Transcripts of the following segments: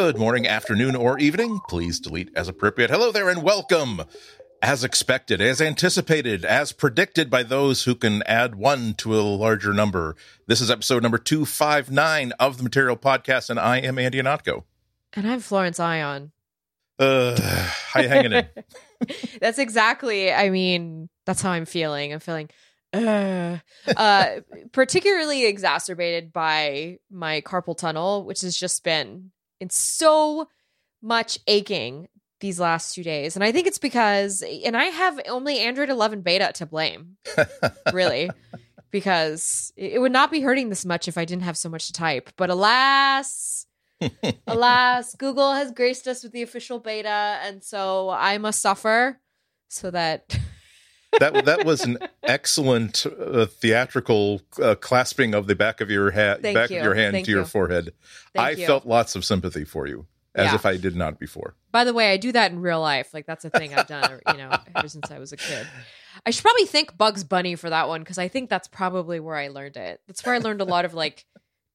Good morning, afternoon, or evening. Please delete as appropriate. Hello there and welcome. As expected, as anticipated, as predicted by those who can add one to a larger number. This is episode number 259 of the Material Podcast, and I am Andy Ihnatko. And I'm Florence Ion. Uh, how you hanging in? that's exactly, I mean, that's how I'm feeling. I'm feeling uh, uh, particularly exacerbated by my carpal tunnel, which has just been in so much aching these last two days. And I think it's because, and I have only Android 11 beta to blame, really, because it would not be hurting this much if I didn't have so much to type. But alas, alas, Google has graced us with the official beta. And so I must suffer so that. That that was an excellent uh, theatrical uh, clasping of the back of your hat, Thank back you. of your hand Thank to your you. forehead. Thank I you. felt lots of sympathy for you, as Yeah. if I did not before. By the way, I do that in real life. Like that's a thing I've done, you know, ever since I was a kid. I should probably thank Bugs Bunny for that one because I think that's probably where I learned it. That's where I learned a lot of like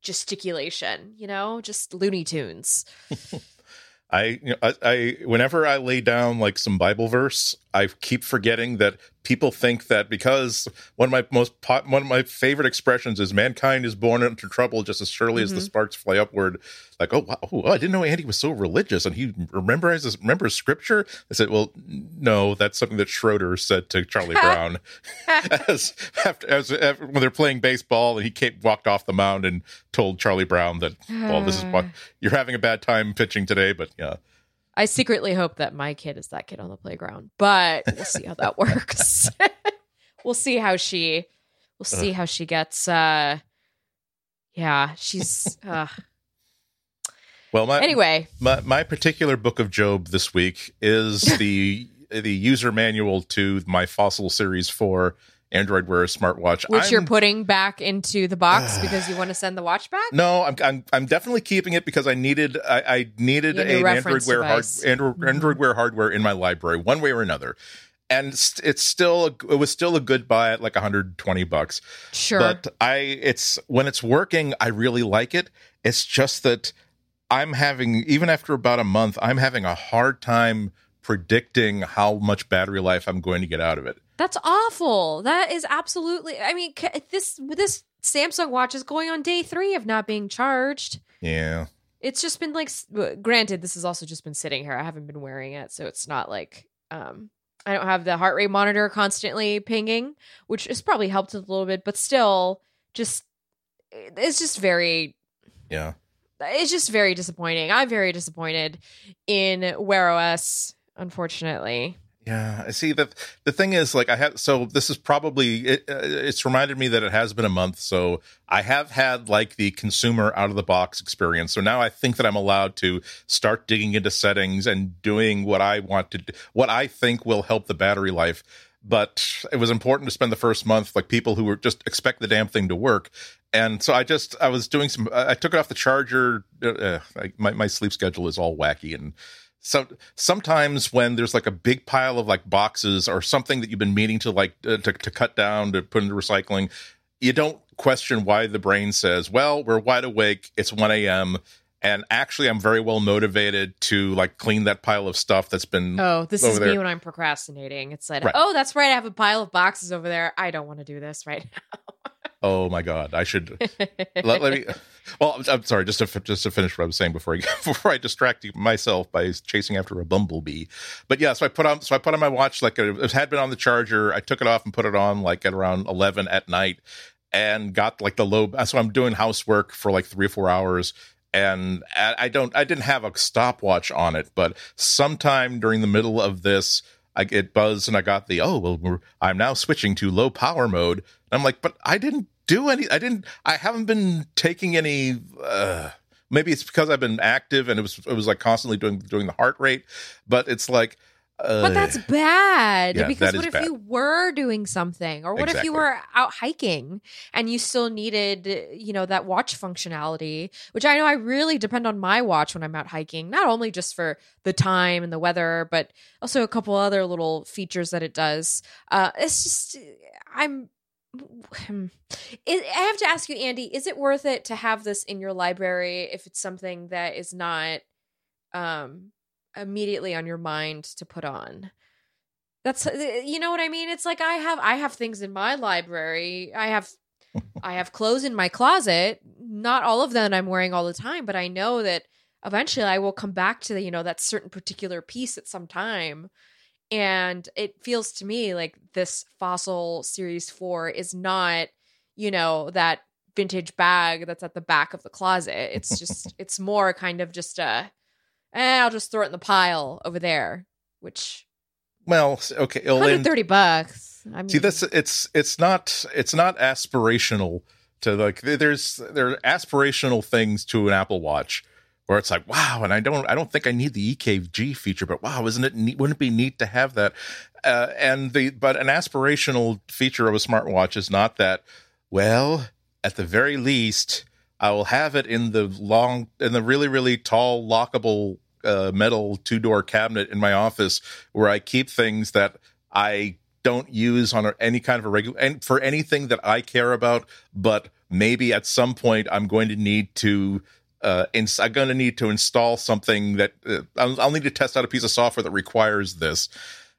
gesticulation, you know, just Looney Tunes. I, you know, I, I, whenever I lay down like some Bible verse, I keep forgetting that people think that because one of my most po- one of my favorite expressions is "mankind is born into trouble just as surely as the Mhm. sparks fly upward." Like, oh, wow, oh, I didn't know Andy was so religious and he remembers remembers scripture. I said, well, no, that's something that Schroeder said to Charlie Brown as after as, after when they're playing baseball and he came, walked off the mound and told Charlie Brown that, well, this is what you're having a bad time pitching today, but yeah. I secretly hope that my kid is that kid on the playground, but we'll see how that works. we'll see how she we'll see how she gets uh yeah, she's uh. Well, my anyway, my, my particular book of Job this week is the the user manual to my Fossil Series 4 Android Wear smartwatch. which you're putting back into the box because you want to send the watch back? No, I'm, I'm I'm definitely keeping it because I needed I, I needed a an Android Wear hard. Android, Mhm. Android Wear hardware in my library, one way or another. And it's still it was still a good buy at like 120 bucks. Sure. But I it's when it's working, I really like it. It's just that I'm having even after about a month, I'm having a hard time predicting how much battery life I'm going to get out of it. That's awful. That is absolutely. I mean, this this Samsung watch is going on day three of not being charged. Yeah. It's just been like. Granted, this has also just been sitting here. I haven't been wearing it, so it's not like. um I don't have the heart rate monitor constantly pinging, which has probably helped a little bit, but still, just it's just very Yeah. it's just very disappointing. I'm very disappointed in Wear OS, unfortunately. Yeah, I see that the thing is like I have so this is probably it, uh, it's reminded me that it has been a month so I have had like the consumer out of the box experience. So now I think that I'm allowed to start digging into settings and doing what I want to what I think will help the battery life. But it was important to spend the first month like people who were just expect the damn thing to work. And so I just I was doing some I I took it off the charger uh, uh, I, my my sleep schedule is all wacky and so sometimes when there's like a big pile of like boxes or something that you've been meaning to like uh, to, to cut down to put into recycling you don't question why the brain says well we're wide awake it's 1 a.m and actually i'm very well motivated to like clean that pile of stuff that's been Oh, this is there. me when I'm procrastinating. It's like, Right. oh, that's right. I have a pile of boxes over there. I don't want to do this right oh my god i should let, let me well I'm- i'm sorry just to just to finish what i was saying before i before i distract myself by chasing after a bumblebee. But yeah so i put on so i put on my watch like it had been on the charger. I took it off and put it on like at around 11 at night and got like the low so i'm doing housework for like three or four hours. And I I don't I didn't have a stopwatch on it, but sometime during the middle of this, I get buzzed and I got the oh well we're, I'm now switching to low power mode. And I'm like, but I didn't do any. I didn't. I haven't been taking any. Uh, maybe it's because I've been active and it was it was like constantly doing doing the heart rate, but it's like. Uh, but that's bad Yeah, because that what if bad. you were doing something or what if you were out hiking and you still needed you know that watch functionality which i know i really depend on my watch when i'm out hiking not only just for the time and the weather but also a couple other little features that it does uh it's just i'm. I have to ask you, Andy, is it worth it to have this in your library if it's something that is not um immediately on your mind to put on. That's uh, you know what I mean? It's like I have I have things in my library. I have I have clothes in my closet. Not all of them I'm wearing all the time, but I know that eventually I will come back to the, you know, that certain particular piece at some time. And it feels to me like this fossil series four is not, you know, that vintage bag that's at the back of the closet. It's just, it's more kind of just a, eh, I'll just throw it in the pile over there, which. Well, okay. Well, 130 bucks. I mean, see, this, it's, it's not, it's not aspirational to like, there's, there are aspirational things to an Apple Watch where it's like wow and i don't i don't think i need the ekg feature but wow isn't it neat wouldn't it be neat to have that? Uh, and the but an aspirational feature of a smartwatch is not that well at the very least i will have it in the long in the really really tall lockable uh, metal two door cabinet in my office where i keep things that i don't use on any kind of a regular and for anything that i care about but maybe at some point i'm going to need to uh, ins- I'm going to need to install something that uh, I'll, I'll, need to test out a piece of software that requires this.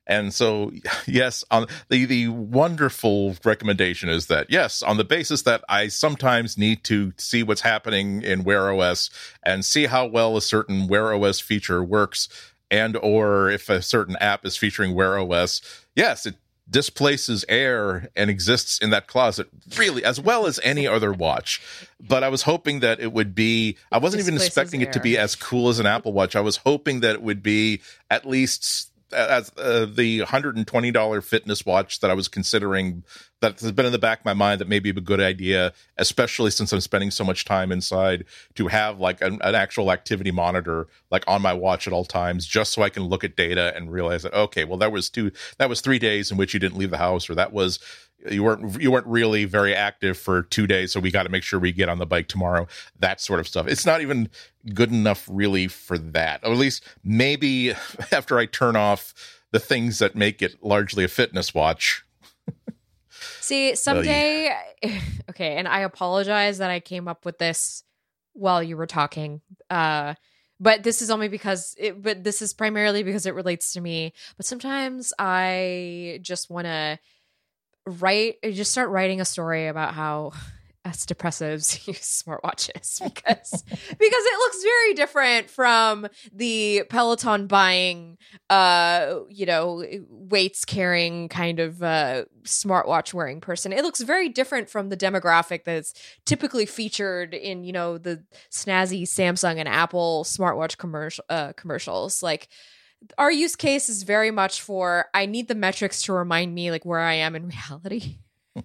And so, yes, on the the wonderful recommendation is that yes, on the basis that I sometimes need to see what's happening in Wear OS and see how well a certain Wear OS feature works, and or if a certain app is featuring Wear OS, yes, it displaces air and exists in that closet really as well as any other watch but i was hoping that it would be i wasn't even expecting air. it to be as cool as an apple watch i was hoping that it would be at least as uh, the $120 fitness watch that I was considering that has been in the back of my mind that maybe be a good idea, especially since I'm spending so much time inside to have like an, an, actual activity monitor like on my watch at all times, just so I can look at data and realize that, okay, well, that was two, that was three days in which you didn't leave the house, or that was, you weren't you weren't really very active for two days so we got to make sure we get on the bike tomorrow that sort of stuff. It's not even good enough really for that or at least maybe after i turn off the things that make it largely a fitness watch. See someday okay and i apologize that i came up with this while you were talking uh but this is only because it but this is primarily because it relates to me but sometimes i just want to write just start writing a story about how as depressives use smartwatches because because it looks very different from the peloton buying uh you know weights carrying kind of uh smartwatch wearing person. It looks very different from the demographic that's typically featured in you know the snazzy samsung and apple smartwatch commercial uh commercials. Like our use case is very much for I need the metrics to remind me like where I am in reality. and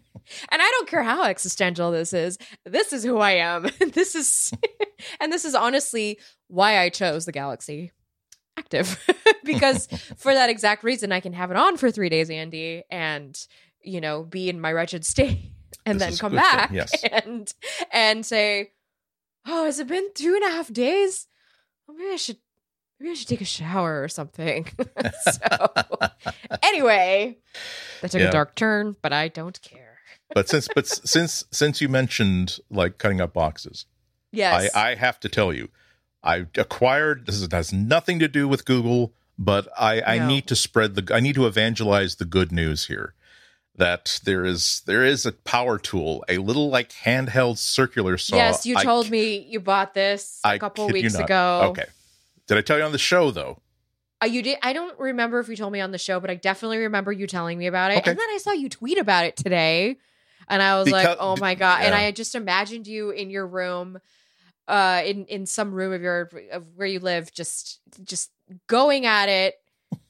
I don't care how existential this is. This is who I am. this is and this is honestly why I chose the Galaxy Active because for that exact reason I can have it on for 3 days Andy and you know be in my wretched state and this then come back yes. and and say oh has it been two and a half days well, maybe I should maybe I should take a shower or something. so, anyway, that took yeah. a dark turn, but I don't care. but since but since since you mentioned like cutting up boxes, yes, I, I have to tell you, I acquired. This has nothing to do with Google, but I I no. need to spread the I need to evangelize the good news here. That there is there is a power tool, a little like handheld circular saw. Yes, you told I, me you bought this a couple weeks ago. Okay, did I tell you on the show though? Uh, you did. I don't remember if you told me on the show, but I definitely remember you telling me about it. Okay. And then I saw you tweet about it today, and I was because, like, "Oh my god!" Yeah. And I just imagined you in your room, uh, in in some room of your of where you live, just just going at it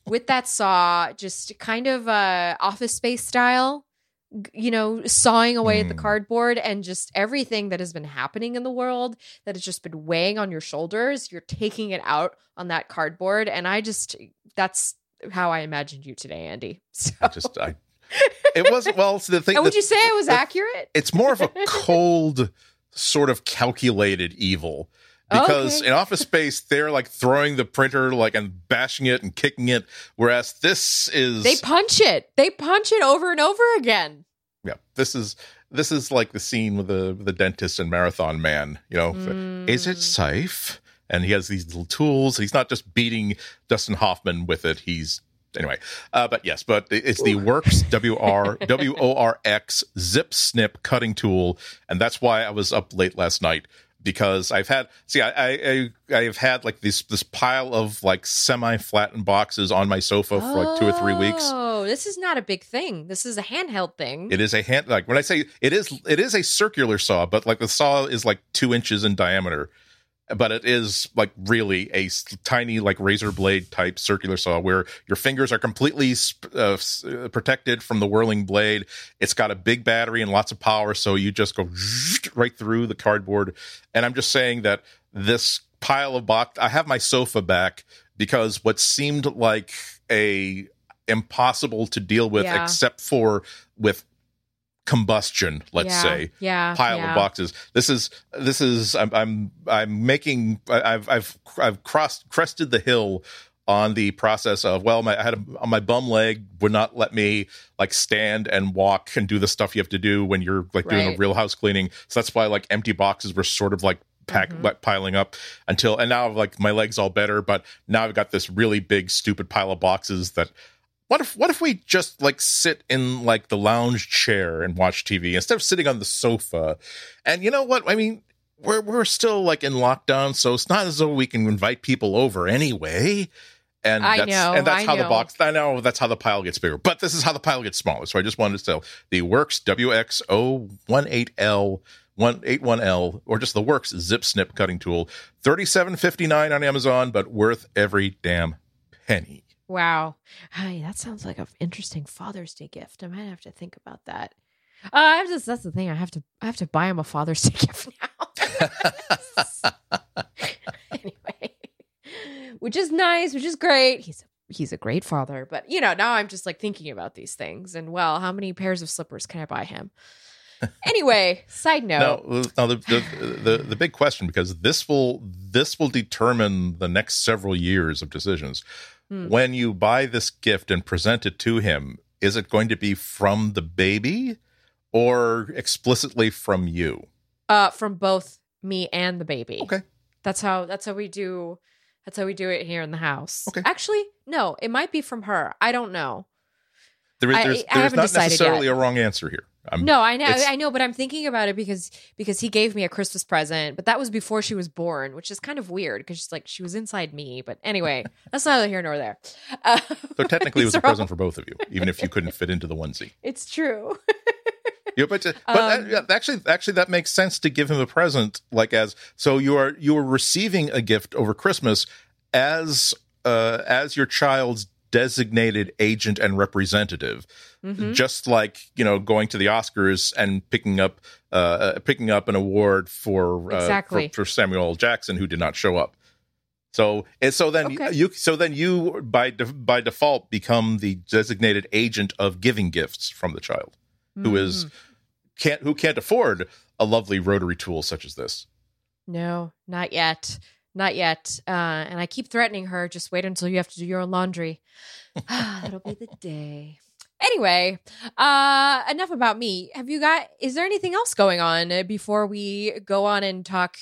with that saw, just kind of uh, office space style you know, sawing away mm. at the hmm. cardboard and just everything that has been happening in the world that has just been weighing on your shoulders, you're taking it out on that cardboard. And I just, that's how I imagined you today, Andy. So. I just, I, it wasn't, well, so the thing. And would you say it was accurate? It's more of a cold, sort of calculated evil because okay. in office space they're like throwing the printer like and bashing it and kicking it whereas this is they punch it they punch it over and over again yeah this is this is like the scene with the the dentist and marathon man you know mm. is it safe and he has these little tools. He's not just beating Dustin Hoffman with it. He's anyway. Uh, but yes, but it's the Worx W R W O R X Zip Snip cutting tool, and that's why I was up late last night because I've had see I I I've had like this this pile of like semi flattened boxes on my sofa for like two or three weeks. Oh, this is not a big thing. This is a handheld thing. It is a hand like when I say it is it is a circular saw, but like the saw is like two inches in diameter. But it is like really a tiny like razor blade type circular saw where your fingers are completely uh, uh, protected from the whirling blade. It's got a big battery and lots of power, so you just go right through the cardboard. And I'm just saying that this pile of box, I have my sofa back because what seemed like a impossible to deal with, Yeah. except for with combustion, let's Yeah, say, yeah, pile yeah. of boxes. This is this is I'm I'm I'm making I've I've I've crossed crested the hill on the process of well my I had a, my bum leg would not let me like stand and walk and do the stuff you have to do when you're like doing a real house cleaning. So that's why like empty boxes were sort of like pack Mhm. like piling up until and now like my legs all better, but now I've got this really big stupid pile of boxes that what if what if we just like sit in like the lounge chair and watch TV instead of sitting on the sofa? And you know what? I mean, we're we're still like in lockdown, so it's not as though we can invite people over anyway. And I that's know, and that's I how the box I know that's how the pile gets bigger. But this is how the pile gets smaller. So I just wanted to tell the Worx WX018L 181L or just the Worx Zip Snip cutting tool. 37.59 on Amazon, but worth every damn penny. Wow. Hi, that sounds like an interesting Father's Day gift. I might have to think about that. Uh, I have to, that's the thing. I have to I have to buy him a Father's Day gift now. anyway, which is nice, which is great. He's he's a great father, but you know now I'm just like thinking about these things and well, how many pairs of slippers can I buy him? Anyway, side note. Now, now the, the the the big question because this will this will determine the next several years of decisions. Hmm. When you buy this gift and present it to him, is it going to be from the baby or explicitly from you? Uh, from both me and the baby. Okay. That's how that's how we do that's how we do it here in the house. Okay. Actually, no, it might be from her. I don't know. There is I- there's, I there's haven't not decided necessarily yet. a wrong answer here. I'm, no, I know I know, but I'm thinking about it because because he gave me a Christmas present, but that was before she was born, which is kind of weird because she's like she was inside me. But anyway, that's neither here nor there. Uh, So technically, it was a present for both of you, even if you couldn't fit into the onesie. It's true. Yeah, but but Um, yeah, actually, actually, that makes sense to give him a present. Like as so, you are you are receiving a gift over Christmas as uh as your child's designated agent and representative, Mhm. just like you know going to the Oscars and picking up uh, uh picking up an award for uh, Exactly. for, for Samuel L. Jackson who did not show up. So and so then Okay. you so then you by de- by default become the designated agent of giving gifts from the child who is Mm. can't who can't afford a lovely rotary tool such as this. No, not yet. Not yet. Uh, and I keep threatening her, just wait until you have to do your own laundry. That'll be the day. Anyway, uh, enough about me. Have you got, is there anything else going on uh, before we go on and talk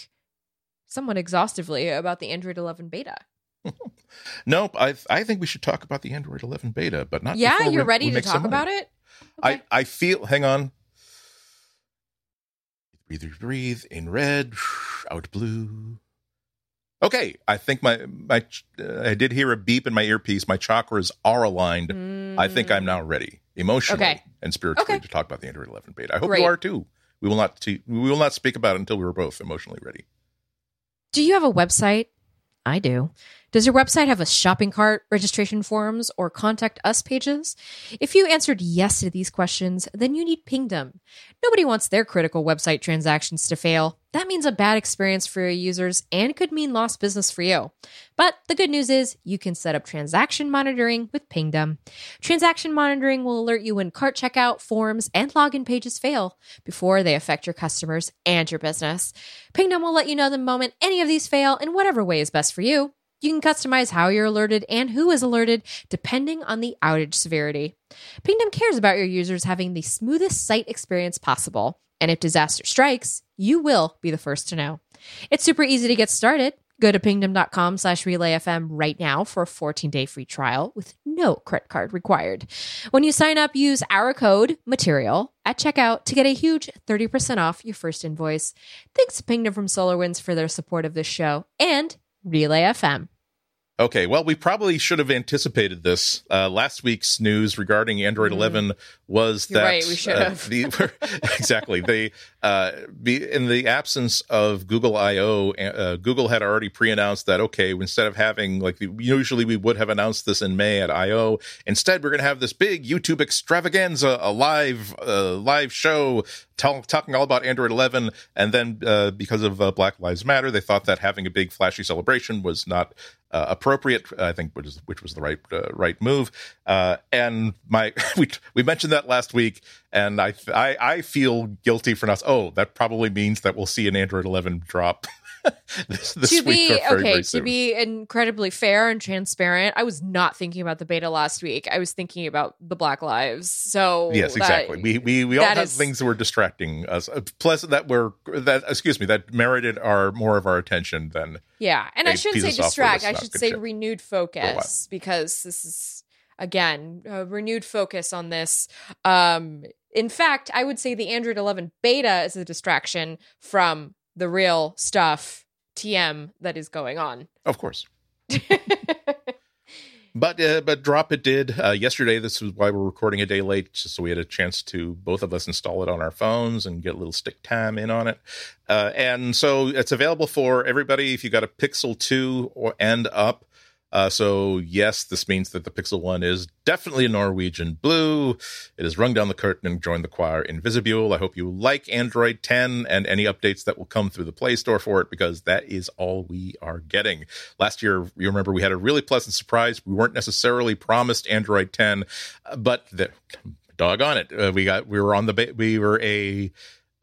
somewhat exhaustively about the Android 11 beta? Nope, I I think we should talk about the Android 11 beta, but not. yeah, before you're we- ready we to talk money. about it? I I feel. Hang on. Breathe, breathe, breathe. In red, out blue. Okay, I think my my uh, I did hear a beep in my earpiece. My chakras are aligned. I think I'm now ready, emotionally Mm. Okay. and spiritually, Okay. to talk about the Android 11 beta. I hope Great. you are too. We will not. T- we will not speak about it until we are both emotionally ready. Do you have a website? I do. Does your website have a shopping cart, registration forms, or contact us pages? If you answered yes to these questions, then you need Pingdom. Nobody wants their critical website transactions to fail. That means a bad experience for your users and could mean lost business for you. But the good news is you can set up transaction monitoring with Pingdom. Transaction monitoring will alert you when cart checkout, forms, and login pages fail before they affect your customers and your business. Pingdom will let you know the moment any of these fail in whatever way is best for you. You can customize how you're alerted and who is alerted depending on the outage severity. Pingdom cares about your users having the smoothest site experience possible. And if disaster strikes, you will be the first to know. It's super easy to get started. Go to pingdom.com slash relayfm right now for a 14 day free trial with no credit card required. When you sign up, use our code material at checkout to get a huge 30% off your first invoice. Thanks to Pingdom from SolarWinds for their support of this show and Relay FM. Okay, well, we probably should have anticipated this. Uh, last week's news regarding Android mm. 11 was You're that right, we should uh, have. The, exactly they uh, be, in the absence of Google I/O, uh, Google had already pre-announced that okay, instead of having like usually we would have announced this in May at I/O, instead we're going to have this big YouTube extravaganza, a live uh, live show talking all about Android 11. And then uh, because of Black Lives Matter, they thought that having a big flashy celebration was not uh, appropriate. I think which is which was the right uh, right move. Uh, and my we we mentioned that last week, and I I, I feel guilty for not. Oh, that probably means that we'll see an Android 11 drop. this, this to be okay to be incredibly fair and transparent i was not thinking about the beta last week. I was thinking about the black lives. So yes exactly. We we, we all have is, things that were distracting us uh, plus that were that excuse me that merited our more of our attention than yeah and i shouldn't say distract i should say renewed focus because this is again a renewed focus on this. Um in fact i would say the android 11 beta is a distraction from the real stuff TM that is going on. Of course. but uh, but drop it did uh, yesterday. This is why we're recording a day late, just so we had a chance to both of us install it on our phones and get a little stick time in on it. Uh, and so it's available for everybody if you got a Pixel two or and up. Uh, so yes, this means that the Pixel One is definitely a Norwegian blue. It has rung down the curtain and joined the choir in Visibule. I hope you like Android 10 and any updates that will come through the Play Store for it because that is all we are getting. Last year, you remember we had a really pleasant surprise. We weren't necessarily promised Android 10, but the doggone it, uh, we got we were on the we were a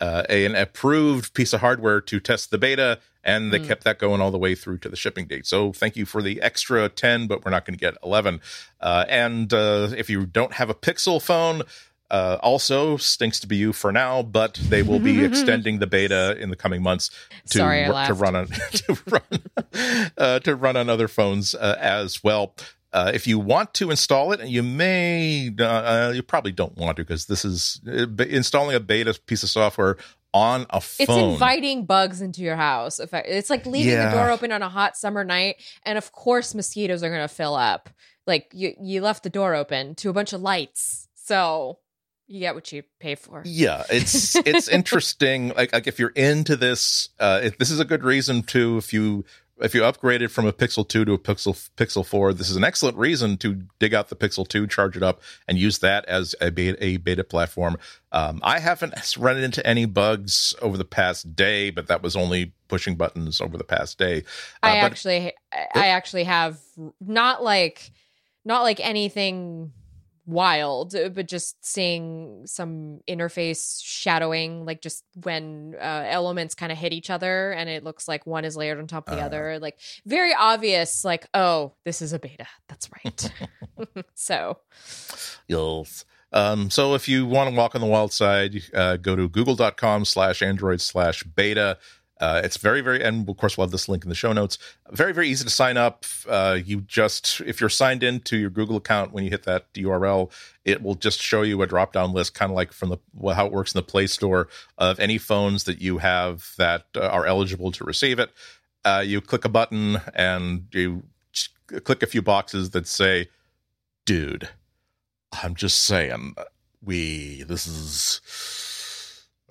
uh, an approved piece of hardware to test the beta and they mm. kept that going all the way through to the shipping date. So thank you for the extra 10, but we're not going to get 11. Uh, and uh, if you don't have a Pixel phone, uh, also stinks to be you for now, but they will be extending the beta in the coming months to Sorry, to run on to run uh, to run on other phones uh, as well. Uh, if you want to install it, and you may, uh, you probably don't want to because this is uh, installing a beta piece of software on a phone. It's inviting bugs into your house. It's like leaving yeah. the door open on a hot summer night, and of course mosquitoes are going to fill up. Like you, you left the door open to a bunch of lights, so you get what you pay for. Yeah, it's it's interesting. Like like if you're into this, uh, if, this is a good reason to if you if you upgraded from a Pixel 2 to a Pixel Pixel 4, this is an excellent reason to dig out the Pixel 2, charge it up, and use that as a beta, a beta platform. Um, I haven't run into any bugs over the past day, but that was only pushing buttons over the past day. Uh, I actually, I actually have not like, not like anything wild, uh, but just seeing some interface shadowing, like just when uh, elements kind of hit each other and it looks like one is layered on top of the uh, other, like very obvious, like, oh, this is a beta. That's right. so, yes. Um, so if you want to walk on the wild side, uh, go to google.com slash android slash beta. Uh, it's very, very, and of course, we'll have this link in the show notes. Very, very easy to sign up. Uh, you just, if you're signed into your Google account, when you hit that URL, it will just show you a drop down list, kind of like from the how it works in the Play Store of any phones that you have that uh, are eligible to receive it. Uh, you click a button and you click a few boxes that say, "Dude, I'm just saying, we this is."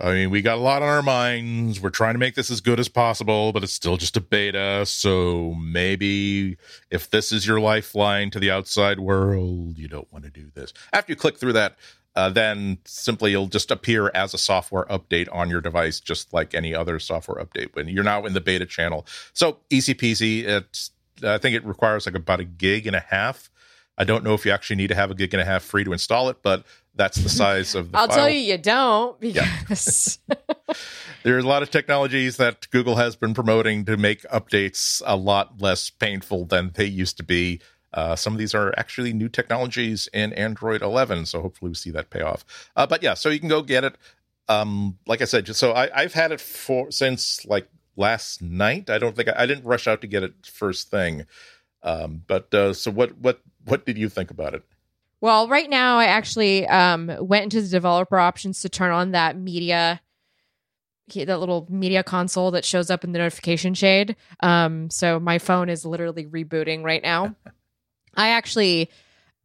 I mean, we got a lot on our minds. We're trying to make this as good as possible, but it's still just a beta. So maybe if this is your lifeline to the outside world, you don't want to do this. After you click through that, uh, then simply you'll just appear as a software update on your device, just like any other software update. When you're now in the beta channel, so easy peasy. It's I think it requires like about a gig and a half. I don't know if you actually need to have a gig and a half free to install it, but that's the size of the I'll file. tell you you don't because yeah. there's a lot of technologies that Google has been promoting to make updates a lot less painful than they used to be. Uh, some of these are actually new technologies in Android 11, so hopefully we see that pay off. Uh, but yeah, so you can go get it. Um, like I said, just so I, I've had it for since like last night. I don't think I, I didn't rush out to get it first thing. Um, but uh, so what what what did you think about it? Well, right now I actually um, went into the developer options to turn on that media that little media console that shows up in the notification shade. Um, so my phone is literally rebooting right now. I actually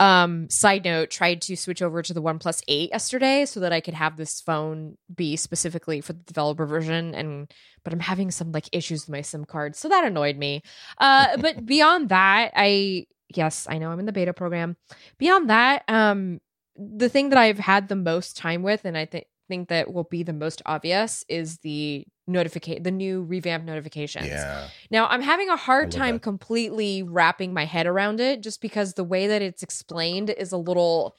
um, side note, tried to switch over to the OnePlus 8 yesterday so that I could have this phone be specifically for the developer version. And but I'm having some like issues with my SIM card, so that annoyed me. Uh, but beyond that, I yes, I know I'm in the beta program. Beyond that, um, the thing that I've had the most time with, and I think think that will be the most obvious is the notification the new revamped notifications. Yeah. Now I'm having a hard time that. completely wrapping my head around it just because the way that it's explained is a little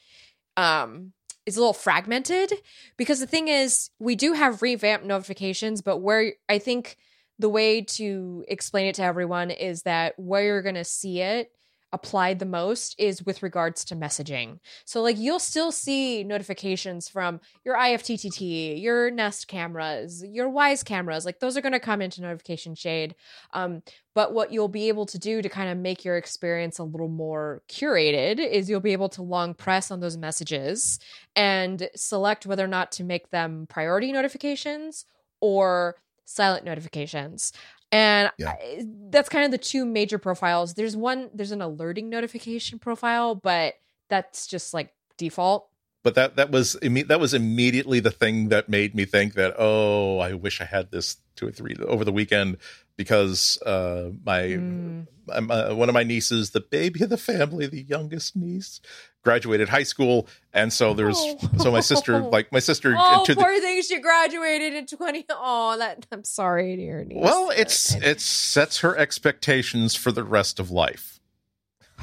um is a little fragmented because the thing is we do have revamped notifications but where I think the way to explain it to everyone is that where you're going to see it applied the most is with regards to messaging. So like you'll still see notifications from your IFTTT, your Nest cameras, your Wyze cameras. Like those are going to come into notification shade. Um, but what you'll be able to do to kind of make your experience a little more curated is you'll be able to long press on those messages and select whether or not to make them priority notifications or silent notifications. And Yeah. I- that's kind of the two major profiles. There's one, there's an alerting notification profile, but that's just like default. But that that was imme- that was immediately the thing that made me think that oh, I wish I had this two or three over the weekend because uh, my Mm. uh, one of my nieces, the baby of the family, the youngest niece, graduated high school, and so there's Oh. so my sister, like my sister, Oh, into the, poor thing. She graduated in 20. Oh, that I'm sorry to your niece. well, it's it sets her expectations for the rest of life.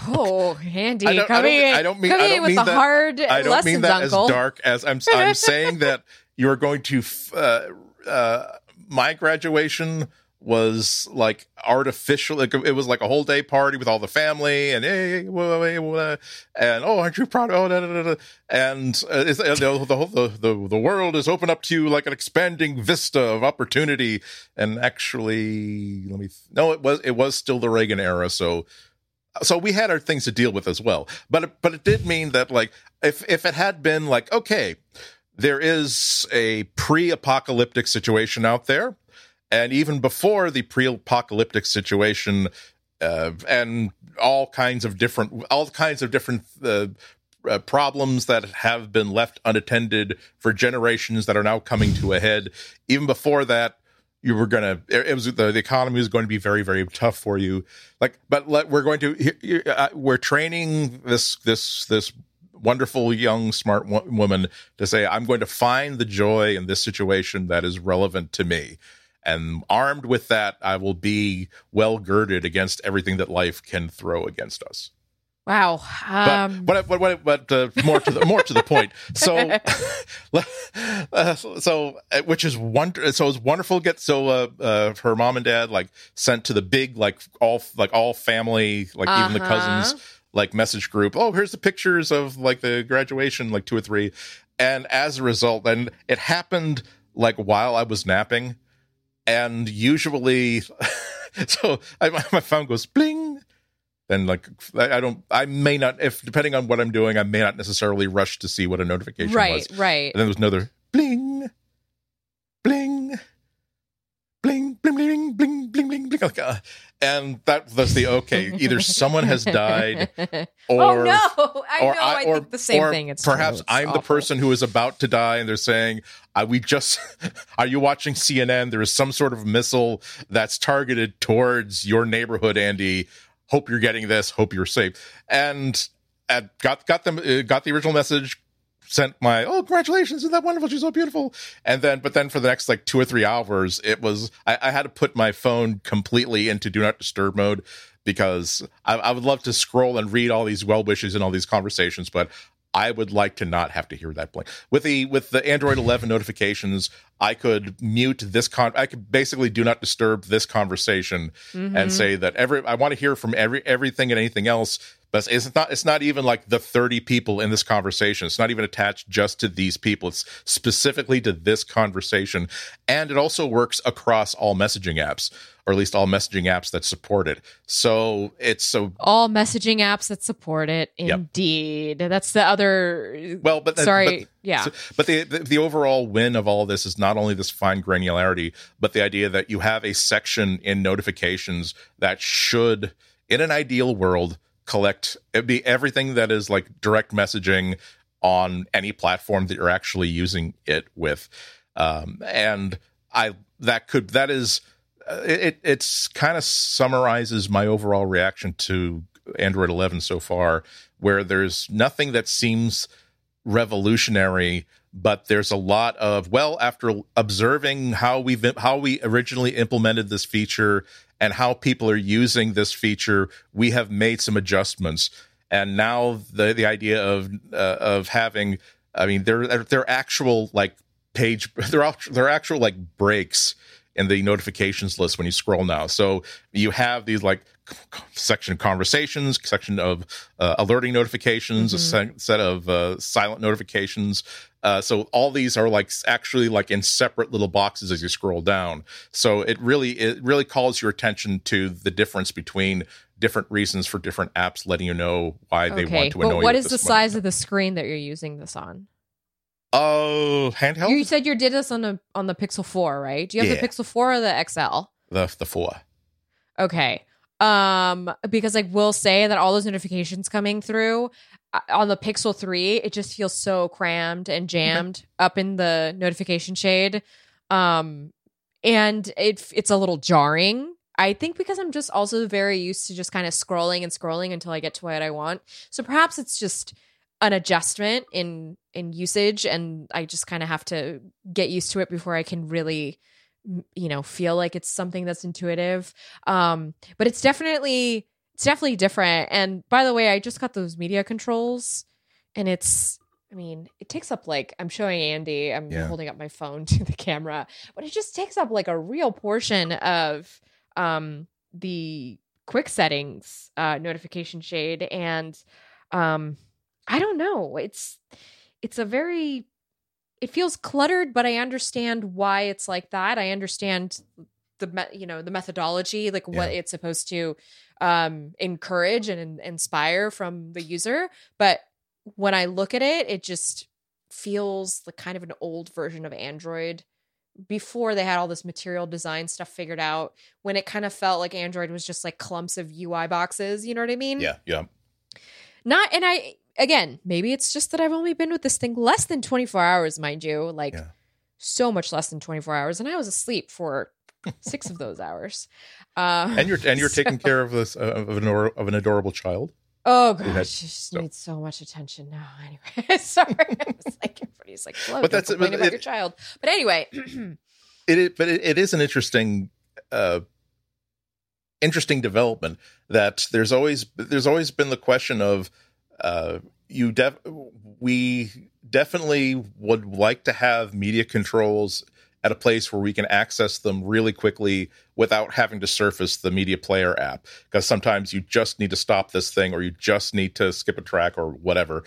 Oh, handy I in, I don't mean- I don't with mean that- hard I don't lessons, mean that Uncle. as dark as I'm. I'm saying that you're going to. f- Uh, uh, my graduation was like artificial. Like, it was like a whole day party with all the family and hey, and oh, aren't you proud? Oh, da, da, da, and uh, uh, the, the, whole- the the world is open up to you like an expanding vista of opportunity. And actually, let me. Th- no, it was it was still the Reagan era, so so we had our things to deal with as well but it, but it did mean that like if if it had been like okay there is a pre-apocalyptic situation out there and even before the pre-apocalyptic situation uh, and all kinds of different all kinds of different uh, uh, problems that have been left unattended for generations that are now coming to a head. Even before that you were gonna it was the, the economy was going to be very very tough for you. Like but let, we're going to uh, we're training this this this wonderful young smart wo- woman to say i'm going to find the joy in this situation that is relevant to me and armed with that i will be well girded against everything that life can throw against us Wow. but Um, but but, but, but uh, more to the more to the point. So, uh, so uh, which is wonder. So it's wonderful. to Get so uh, uh, her mom and dad like sent to the big like all like all family like even the Uh-huh. cousins like message group. Oh, here's the pictures of like the graduation, like two or three, and as a result, and it happened like while I was napping, and usually, so I, my phone goes bling. Then, like, I don't, I may not, if depending on what I'm doing, I may not necessarily rush to see what a notification right, was. Right, right. And then there was another bling, bling, bling, bling, bling, bling, bling, bling. Like, uh, and that was the okay. Either someone has died, or oh no! I or know. I, or- think the same thing. It's perhaps it's I'm the person who is about to die, and they're saying, uh, "We just are you watching CNN? There is some sort of missile that's targeted towards your neighborhood, Andy. Hope you're getting this. Hope you're safe." And at, got got them uh, got the original message. Sent my oh congratulations isn't that wonderful she's so beautiful and then but then for the next like two or three hours it was I, I had to put my phone completely into do not disturb mode because I, I would love to scroll and read all these well wishes and all these conversations, but I would like to not have to hear that blink. With the with the Android 11 notifications, I could mute this con. I could basically do not disturb this conversation Mhm. and say that every I want to hear from every everything and anything else but it's not it's not even like the 30 people in this conversation. It's not even attached just to these people. It's specifically to this conversation. And it also works across all messaging apps or at least all messaging apps that support it. So it's so all messaging apps that support it indeed. Yep. that's the other well but uh, sorry but, yeah. so, but the, the the overall win of all this is not only this fine granularity but the idea that you have a section in notifications that should in an ideal world collect it'd be everything that is like direct messaging on any platform that you're actually using it with. Um, and i that could that is uh, it it's kind of summarizes my overall reaction to android 11 so far where there's nothing that seems revolutionary but there's a lot of well after observing how we've how we originally implemented this feature and how people are using this feature, we have made some adjustments. And now the the idea of uh, of having, I mean, there are actual like page, there are actual like breaks in the notifications list when you scroll now. So you have these like section of conversations, section of uh, alerting notifications, mm-hmm. a set of uh, silent notifications. Uh, so all these are like actually like in separate little boxes as you scroll down. So it really it really calls your attention to the difference between different reasons for different apps, letting you know why okay. they want to annoy but you. What is the size of the screen that you're using this on? Oh, handheld. You said you did this on a on the Pixel Four, right? Do you have Yeah. the Pixel Four or the XL? The the four. Okay. Um, because I will say that all those notifications coming through uh, on the Pixel 3, it just feels so crammed and jammed up in the notification shade. Um, and it it's a little jarring. I think because I'm just also very used to just kind of scrolling and scrolling until I get to what I want. So perhaps it's just an adjustment in in usage and I just kind of have to get used to it before I can really you know feel like it's something that's intuitive um but it's definitely it's definitely different. And by the way i just got those media controls and it's i mean it takes up like i'm showing andy i'm Yeah. holding up my phone to the camera but it just takes up like a real portion of um the quick settings uh notification shade. And um i don't know. It's it's a very it feels cluttered but i understand why it's like that i understand the me- you know the methodology like what Yeah. it's supposed to um encourage and in- inspire from the user but when i look at it it just feels like kind of an old version of android before they had all this material design stuff figured out when it kind of felt like android was just like clumps of ui boxes you know what i mean Yeah, yeah. not and i again maybe it's just that i've only been with this thing less than 24 hours mind you like Yeah. so much less than 24 hours and i was asleep for six of those hours uh, And you're and you're so- taking care of this uh, of an ador- of an adorable child. oh gosh had- she just so- needs so much attention now anyway sorry it's like everybody's like Flo, But that's- but about it- your child but anyway It is, but it, it is an interesting uh interesting development that there's always there's always been the question of uh you def we definitely would like to have media controls at a place where we can access them really quickly without having to surface the media player app. Because sometimes you just need to stop this thing or you just need to skip a track or whatever.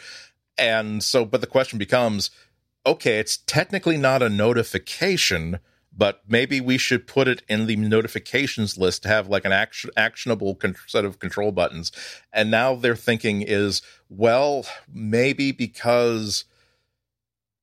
And so but the question becomes okay it's technically not a notification but maybe we should put it in the notifications list to have like an action, actionable con- set of control buttons. And now their thinking is, well, maybe because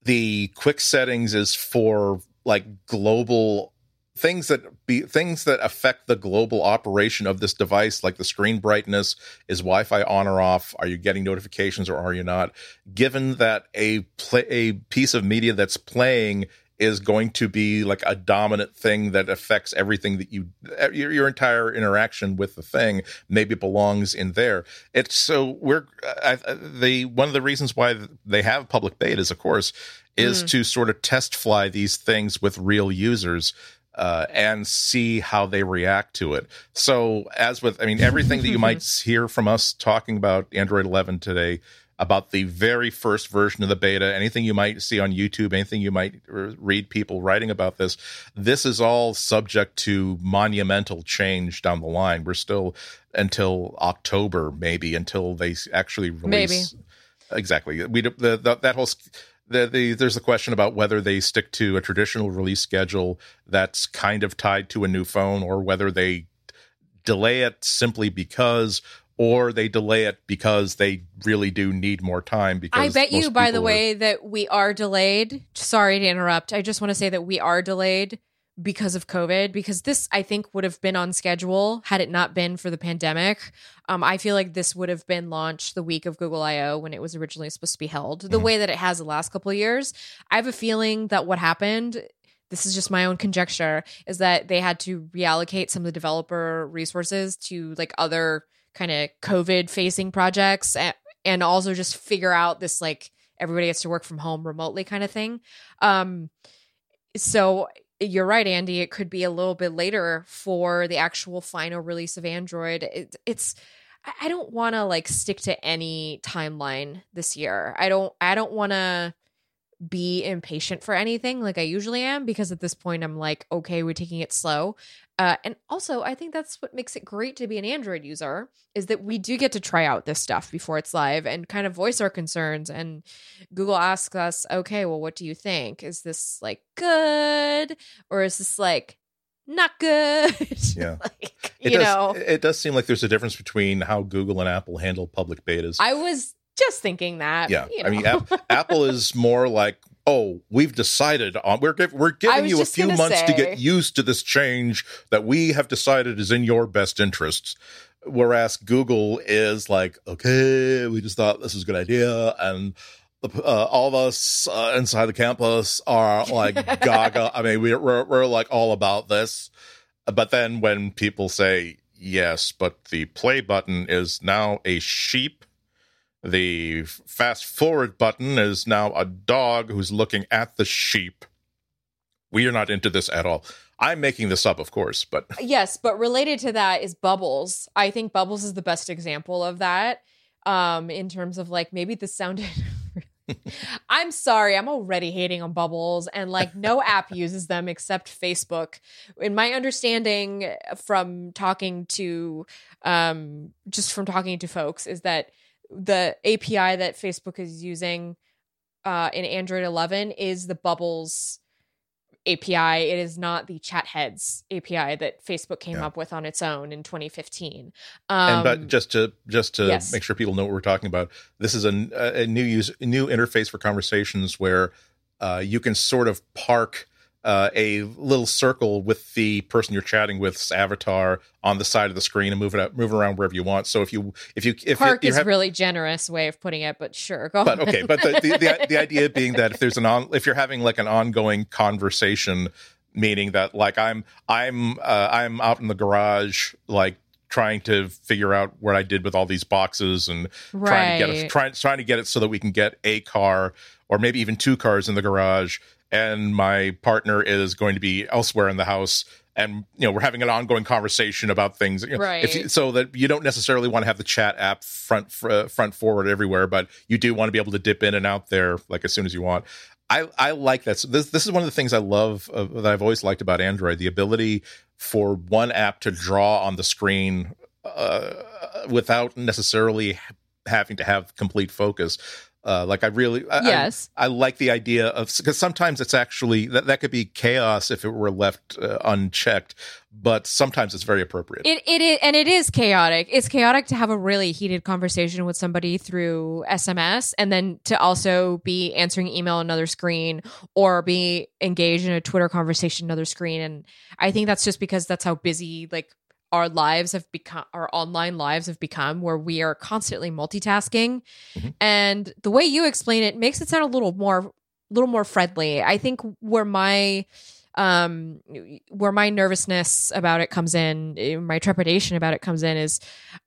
the quick settings is for like global things that be things that affect the global operation of this device like the screen brightness is wi-fi on or off are you getting notifications or are you not given that a play a piece of media that's playing is going to be like a dominant thing that affects everything that you your, your entire interaction with the thing maybe belongs in there it's so we're I, the one of the reasons why they have public betas of course is to sort of test fly these things with real users uh, and see how they react to it. So, as with, I mean, everything that you might hear from us talking about Android 11 today, about the very first version of the beta, anything you might see on YouTube, anything you might read people writing about this, this is all subject to monumental change down the line. We're still until October, maybe until they actually release. Maybe. Exactly. We the, the, that whole the, the, there's a question about whether they stick to a traditional release schedule that's kind of tied to a new phone or whether they delay it simply because or they delay it because they really do need more time because I bet you by the way that we are delayed. Sorry to interrupt. I just want to say that we are delayed because of COVID, because this I think would have been on schedule had it not been for the pandemic. Um, I feel like this would have been launched the week of Google I/O when it was originally supposed to be held. The mm-hmm. way that it has the last couple of years, I have a feeling that what happened. This is just my own conjecture. Is that they had to reallocate some of the developer resources to like other kind of COVID facing projects and, and also just figure out this like everybody gets to work from home remotely kind of thing. Um, so you're right, Andy. It could be a little bit later for the actual final release of Android. It, it's I don't want to like stick to any timeline this year. I don't I don't want to be impatient for anything like I usually am because at this point I'm like, okay, we're taking it slow. Uh, and also, I think that's what makes it great to be an Android user is that we do get to try out this stuff before it's live and kind of voice our concerns. And Google asks us, okay, well, what do you think? Is this like good or is this like not good? Yeah. like, you does, know, it does seem like there's a difference between how Google and Apple handle public betas. I was just thinking that. Yeah, you know. I mean, Apple, Apple is more like, oh, we've decided on we're give, we're giving you a few months say. to get used to this change that we have decided is in your best interests. Whereas Google is like, okay, we just thought this was a good idea, and uh, all of us uh, inside the campus are like gaga. I mean, we're, we're we're like all about this. But then when people say yes, but the play button is now a sheep the fast forward button is now a dog who's looking at the sheep. We are not into this at all. I'm making this up, of course, but yes, but related to that is Bubbles. I think Bubbles is the best example of that. Um, in terms of like maybe this sounded. I'm sorry, I'm already hating on Bubbles, and like no app uses them except Facebook. In my understanding from talking to, um, just from talking to folks, is that the API that Facebook is using uh, in Android 11 is the Bubbles API. It is not the Chat Heads API that Facebook came yeah. up with on its own in 2015. Um, and but just to just to yes. make sure people know what we're talking about, this is a, a new use a new interface for conversations where uh, you can sort of park uh, a little circle with the person you're chatting with's avatar on the side of the screen and move it up, move it around wherever you want. So if you if you if park you, is have, really generous way of putting it, but sure, go. But okay, but the, the, the the idea being that if there's an on if you're having like an ongoing conversation, meaning that like I'm I'm uh, I'm out in the garage like trying to figure out what I did with all these boxes and right. trying to get it, trying trying to get it so that we can get a car or maybe even two cars in the garage and my partner is going to be elsewhere in the house. And you know we're having an ongoing conversation about things you know, right you, so that you don't necessarily want to have the chat app front fr- front forward everywhere but you do want to be able to dip in and out there like as soon as you want. I i like that. So this this is one of the things i love uh, that i've always liked about android the ability for one app to draw on the screen uh, without necessarily having to have complete focus uh, like I really, I, yes, I, I, like the idea of because sometimes it's actually that that could be chaos if it were left uh, unchecked, but sometimes it's very appropriate. It it is, and it is chaotic. It's chaotic to have a really heated conversation with somebody through SMS, and then to also be answering email on another screen or be engaged in a Twitter conversation another screen. And I think that's just because that's how busy like our lives have become our online lives have become where we are constantly multitasking mm-hmm. and the way you explain it makes it sound a little more a little more friendly i think where my um where my nervousness about it comes in eh, my trepidation about it comes in is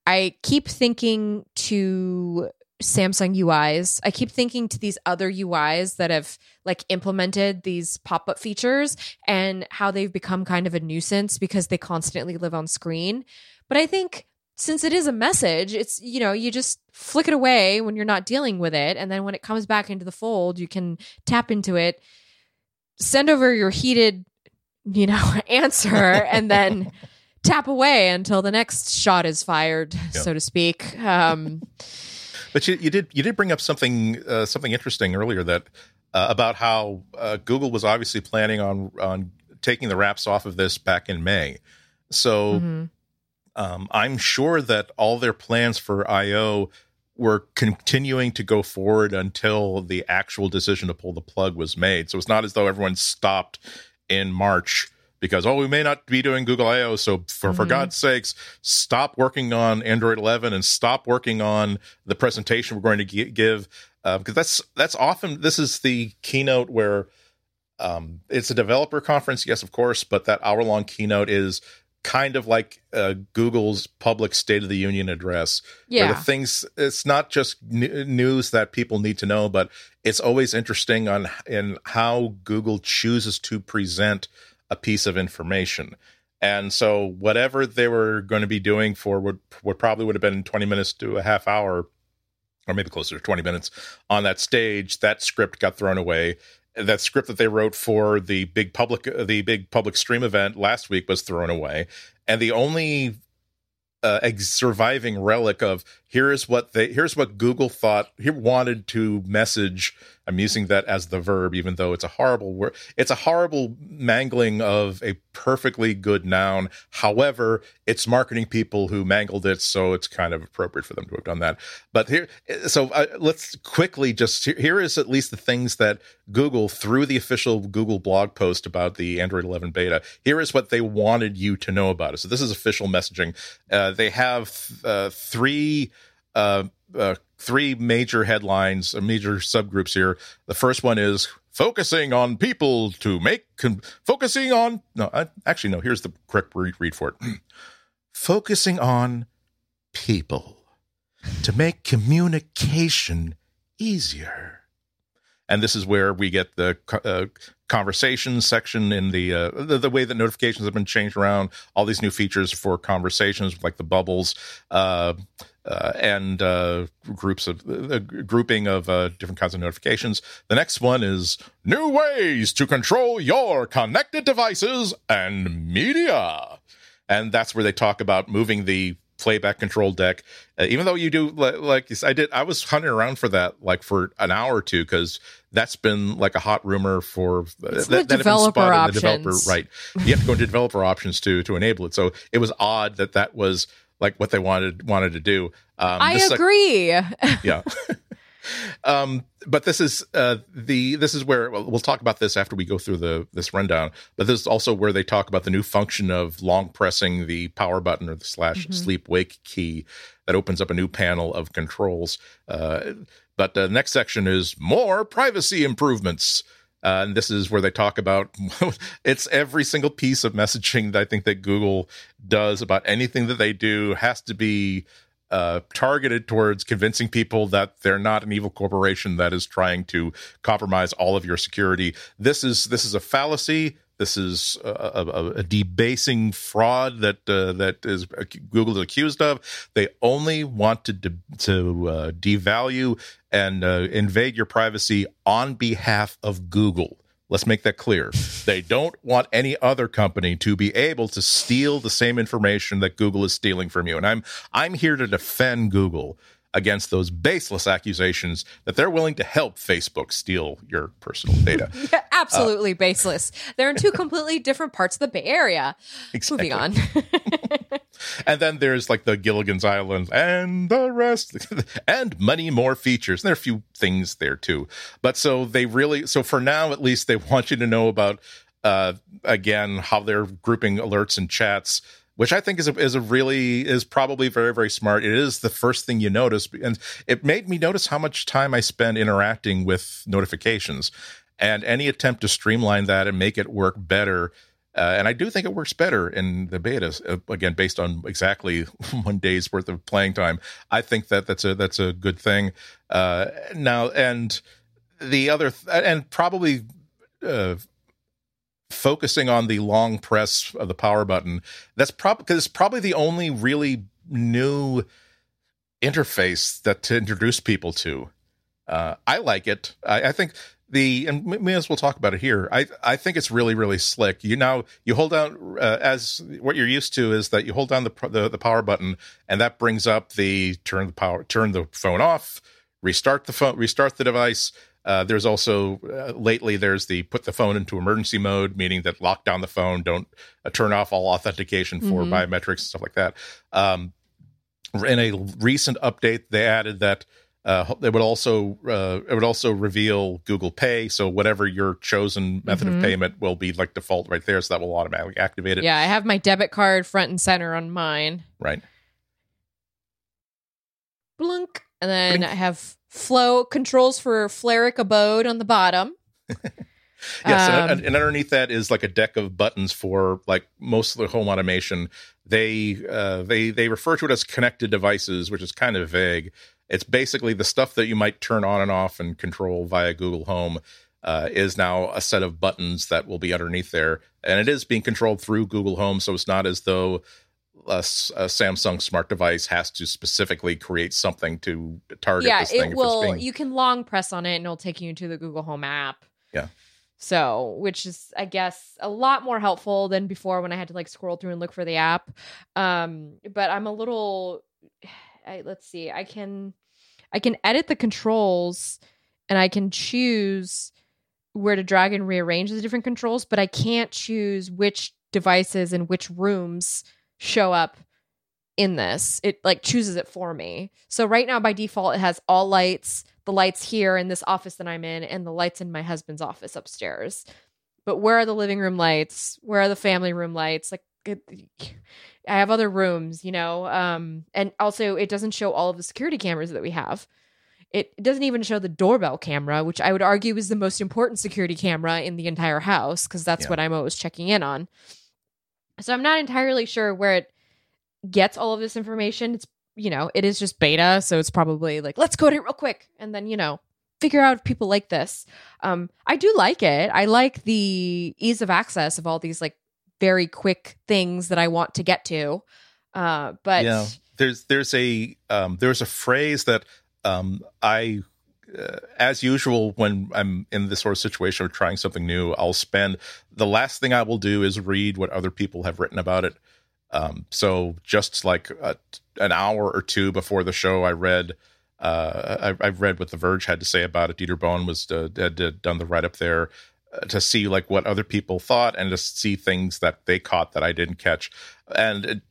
i keep thinking to Samsung UIs. I keep thinking to these other UIs that have like implemented these pop up features and how they've become kind of a nuisance because they constantly live on screen. But I think since it is a message, it's you know you just flick it away when you're not dealing with it, and then when it comes back into the fold, you can tap into it, send over your heated, you know, answer, and then tap away until the next shot is fired, Yeah. so to speak. Um, But you, you did you did bring up something uh, something interesting earlier that uh, about how uh, Google was obviously planning on on taking the wraps off of this back in May. So mhm. um, I'm sure that all their plans for I/O were continuing to go forward until the actual decision to pull the plug was made. So it's not as though everyone stopped in March because oh we may not be doing Google I/O. So for for Mhm. God's sakes, stop working on Android 11 and stop working on the presentation we're going to gi- give uh, because that's that's often this is the keynote where um, it's a developer conference, yes, of course, but that hour long keynote is kind of like uh, Google's public State of the Union address. yeah, the things it's not just n- news that people need to know, but it's always interesting on in how Google chooses to present a piece of information. And so, whatever they were going to be doing for what, what probably would have been 20 minutes to a half hour, or maybe closer to 20 minutes on that stage, that script got thrown away. That script that they wrote for the big public, the big public stream event last week was thrown away, and the only uh, ex- surviving relic of here's what they here's what Google thought he wanted to message. I'm using that as the verb, even though it's a horrible word. It's a horrible mangling of a perfectly good noun. However, it's marketing people who mangled it, so it's kind of appropriate for them to have done that. But here, so uh, let's quickly just here is at least the things that Google through the official Google blog post about the Android 11 beta. Here is what they wanted you to know about it. So this is official messaging. Uh, they have uh, three uh, uh, three major headlines, uh, major subgroups here. The first one is focusing on people to make con- focusing on no, I, actually no. Here's the correct read, read for it. focusing on people to make communication easier. And this is where we get the uh, conversations section in the, uh, the the way that notifications have been changed around. All these new features for conversations, like the bubbles, uh, uh, and uh, groups of uh, grouping of uh, different kinds of notifications. The next one is new ways to control your connected devices and media, and that's where they talk about moving the playback control deck. Uh, even though you do like, like I did, I was hunting around for that like for an hour or two because that's been like a hot rumor for It's that, the developer in the developer right. You have to go into developer options to to enable it. So it was odd that that was like what they wanted wanted to do. Um, I is, like, agree. yeah. um, but this is uh, the this is where well, we'll talk about this after we go through the this rundown. But this is also where they talk about the new function of long pressing the power button or the slash Mhm. sleep wake key that opens up a new panel of controls. Uh, but the next section is more privacy improvements. Uh, and this is where they talk about it's every single piece of messaging that I think that Google does about anything that they do has to be uh, targeted towards convincing people that they're not an evil corporation that is trying to compromise all of your security. This is this is a fallacy. This is a, a, a debasing fraud that uh, that is Google is accused of. They only want to de- to uh, devalue and uh, invade your privacy on behalf of Google. Let's make that clear. They don't want any other company to be able to steal the same information that Google is stealing from you. And I'm I'm here to defend Google against those baseless accusations that they're willing to help Facebook steal your personal data. Yeah, absolutely baseless. They're in two completely different parts of the Bay Area. Exactly. Moving on. And then there's like the Gilligan's Island and the rest, and many more features. And there are a few things there too. But so they really, so for now at least, they want you to know about, uh, again, how they're grouping alerts and chats, which I think is a, is a really, is probably very, very smart. It is the first thing you notice. And it made me notice how much time I spend interacting with notifications. And any attempt to streamline that and make it work better uh, and I do think it works better in the betas. Uh, again, based on exactly one day's worth of playing time, I think that that's a that's a good thing. Uh, now, and the other, th- and probably uh, focusing on the long press of the power button. That's probably because it's probably the only really new interface that to introduce people to. Uh, I like it. I, I think the and may as well talk about it here. I I think it's really really slick. You now you hold down uh, as what you're used to is that you hold down the, the the power button and that brings up the turn the power turn the phone off, restart the phone, restart the device. Uh, there's also uh, lately there's the put the phone into emergency mode, meaning that lock down the phone, don't uh, turn off all authentication for Mhm. biometrics and stuff like that. Um, in a recent update, they added that uh, it would also uh, it would also reveal Google Pay, so whatever your chosen method Mhm. of payment will be like default right there, so that will automatically activate it. Yeah, I have my debit card front and center on mine. Right. Blunk. And then Blink. I have flow controls for Fleric Abode on the bottom. Yes, Um, and, and underneath that is like a deck of buttons for like most of the home automation. They uh, they they refer to it as connected devices, which is kind of vague. It's basically the stuff that you might turn on and off and control via Google Home. Uh, is now a set of buttons that will be underneath there, and it is being controlled through Google Home. So it's not as though a, a Samsung smart device has to specifically create something to target yeah, this thing. it will. being- You can long press on it and it'll take you to the Google Home app. Yeah. So, which is, I guess, a lot more helpful than before when I had to like scroll through and look for the app. Um, but I'm a little. I, let's see. I can, I can edit the controls, and I can choose where to drag and rearrange the different controls, but I can't choose which devices and which rooms show up in this. It like chooses it for me. So right now by default it has all lights, the lights here in this office that I'm in and the lights in my husband's office upstairs. But where are the living room lights? Where are the family room lights? Like it, I have other rooms, you know. Um and also it doesn't show all of the security cameras that we have. It doesn't even show the doorbell camera, which I would argue is the most important security camera in the entire house because that's Yeah. what I'm always checking in on. So I'm not entirely sure where it gets all of this information. It's you know, it is just beta, so it's probably like, let's code it real quick and then, you know, figure out if people like this. Um, I do like it. I like the ease of access of all these like very quick things that I want to get to. Uh, but yeah there's there's a um there's a phrase that um i uh, as usual when i'm in this sort of situation of trying something new i'll spend the last thing i will do is read what other people have written about it. Um so just like a, an hour or two before the show i read uh I, I read what the verge had to say about it. Dieter bohn was uh, had, done the write up there uh, to see like what other people thought and to see things that they caught that i didn't catch. And it,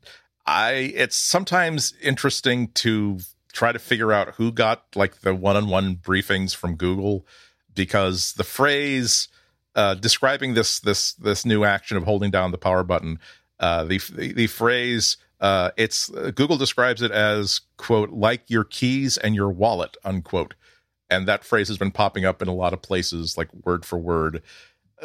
I it's sometimes interesting to try to figure out who got like the one-on-one briefings from Google because the phrase uh, describing this this this new action of holding down the power button, uh, the, the the phrase uh, it's uh, Google describes it as quote like your keys and your wallet unquote, and that phrase has been popping up in a lot of places like word for word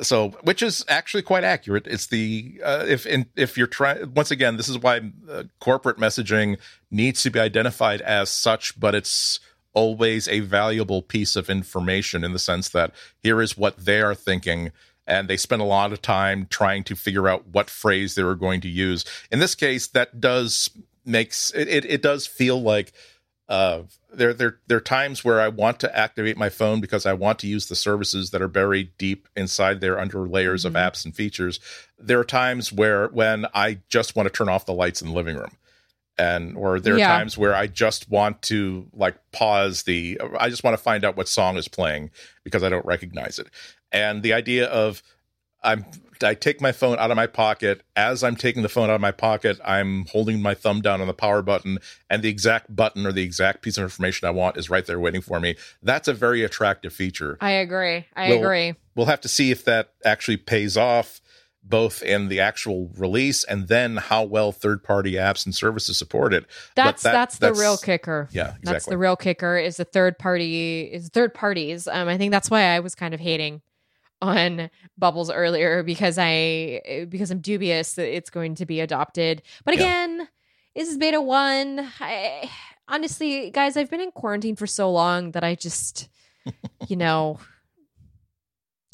so which is actually quite accurate. It's the uh, if in, if you're trying once again this is why uh, corporate messaging needs to be identified as such but it's always a valuable piece of information in the sense that here is what they are thinking and they spend a lot of time trying to figure out what phrase they were going to use. In this case that does makes it, it, it does feel like uh, there, there, there are times where I want to activate my phone because I want to use the services that are buried deep inside there under layers Mhm. of apps and features. There are times where when I just want to turn off the lights in the living room. And or there are Yeah. times where I just want to like pause the I just want to find out what song is playing because I don't recognize it. And the idea of I'm I take my phone out of my pocket. As I'm taking the phone out of my pocket, I'm holding my thumb down on the power button, and the exact button or the exact piece of information I want is right there waiting for me. That's a very attractive feature. I agree. I Well, agree. We'll have to see if that actually pays off both in the actual release and then how well third-party apps and services support it. That's that- that's the that's- real kicker. Yeah, exactly. That's the real kicker is the third party is third parties. Um, I think that's why I was kind of hating on Bubbles earlier because I eh, because I'm dubious that it's going to be adopted. But Yeah. again, this is beta one. I, honestly, guys, I've been in quarantine for so long that I just, you know,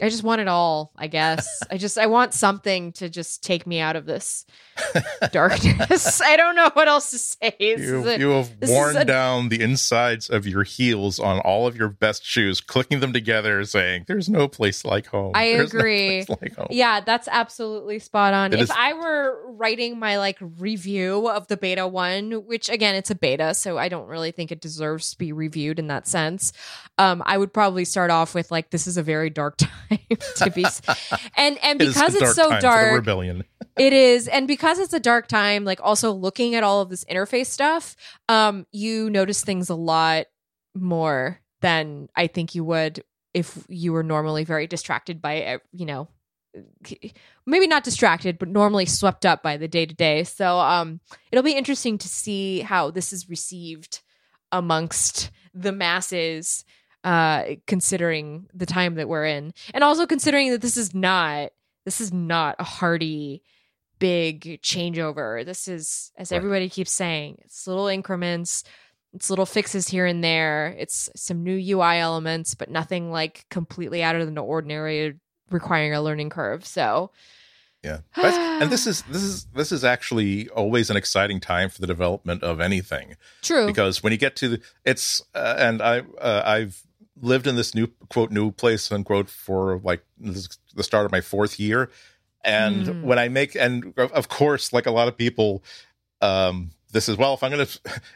I just want it all, I guess. I just I want something to just take me out of this darkness. I don't know what else to say. This You, a- you have worn a- down the insides of your heels on all of your best shoes, clicking them together, saying, "There's no place like home." I There's agree. place like home. Yeah, that's absolutely spot on. It if is- I were writing my like review of the beta one, which again it's a beta, so I don't really think it deserves to be reviewed in that sense. Um, I would probably start off with like this is a very dark time to be, and and It because it's so time for the dark, rebellion. it is, and because it's a dark time, like also looking at all of this interface stuff, um, you notice things a lot more than I think you would if you were normally very distracted by, eh, you know, maybe not distracted, but normally swept up by the day to day. So, um, it'll be interesting to see how this is received amongst the masses, uh, considering the time that we're in, and also considering that this is not this is not a hearty big changeover. This is as everybody keeps saying it's little increments it's little fixes here and there. It's some new ui elements but nothing like completely out of the ordinary requiring a learning curve. So Yeah, That's- and this is this is this is actually always an exciting time for the development of anything. True. Because when you get to the, it's uh, and I uh, I've lived in this new quote new place unquote for like the start of my fourth year, and Mm. when I make and of course like a lot of people, um, this is well if I'm gonna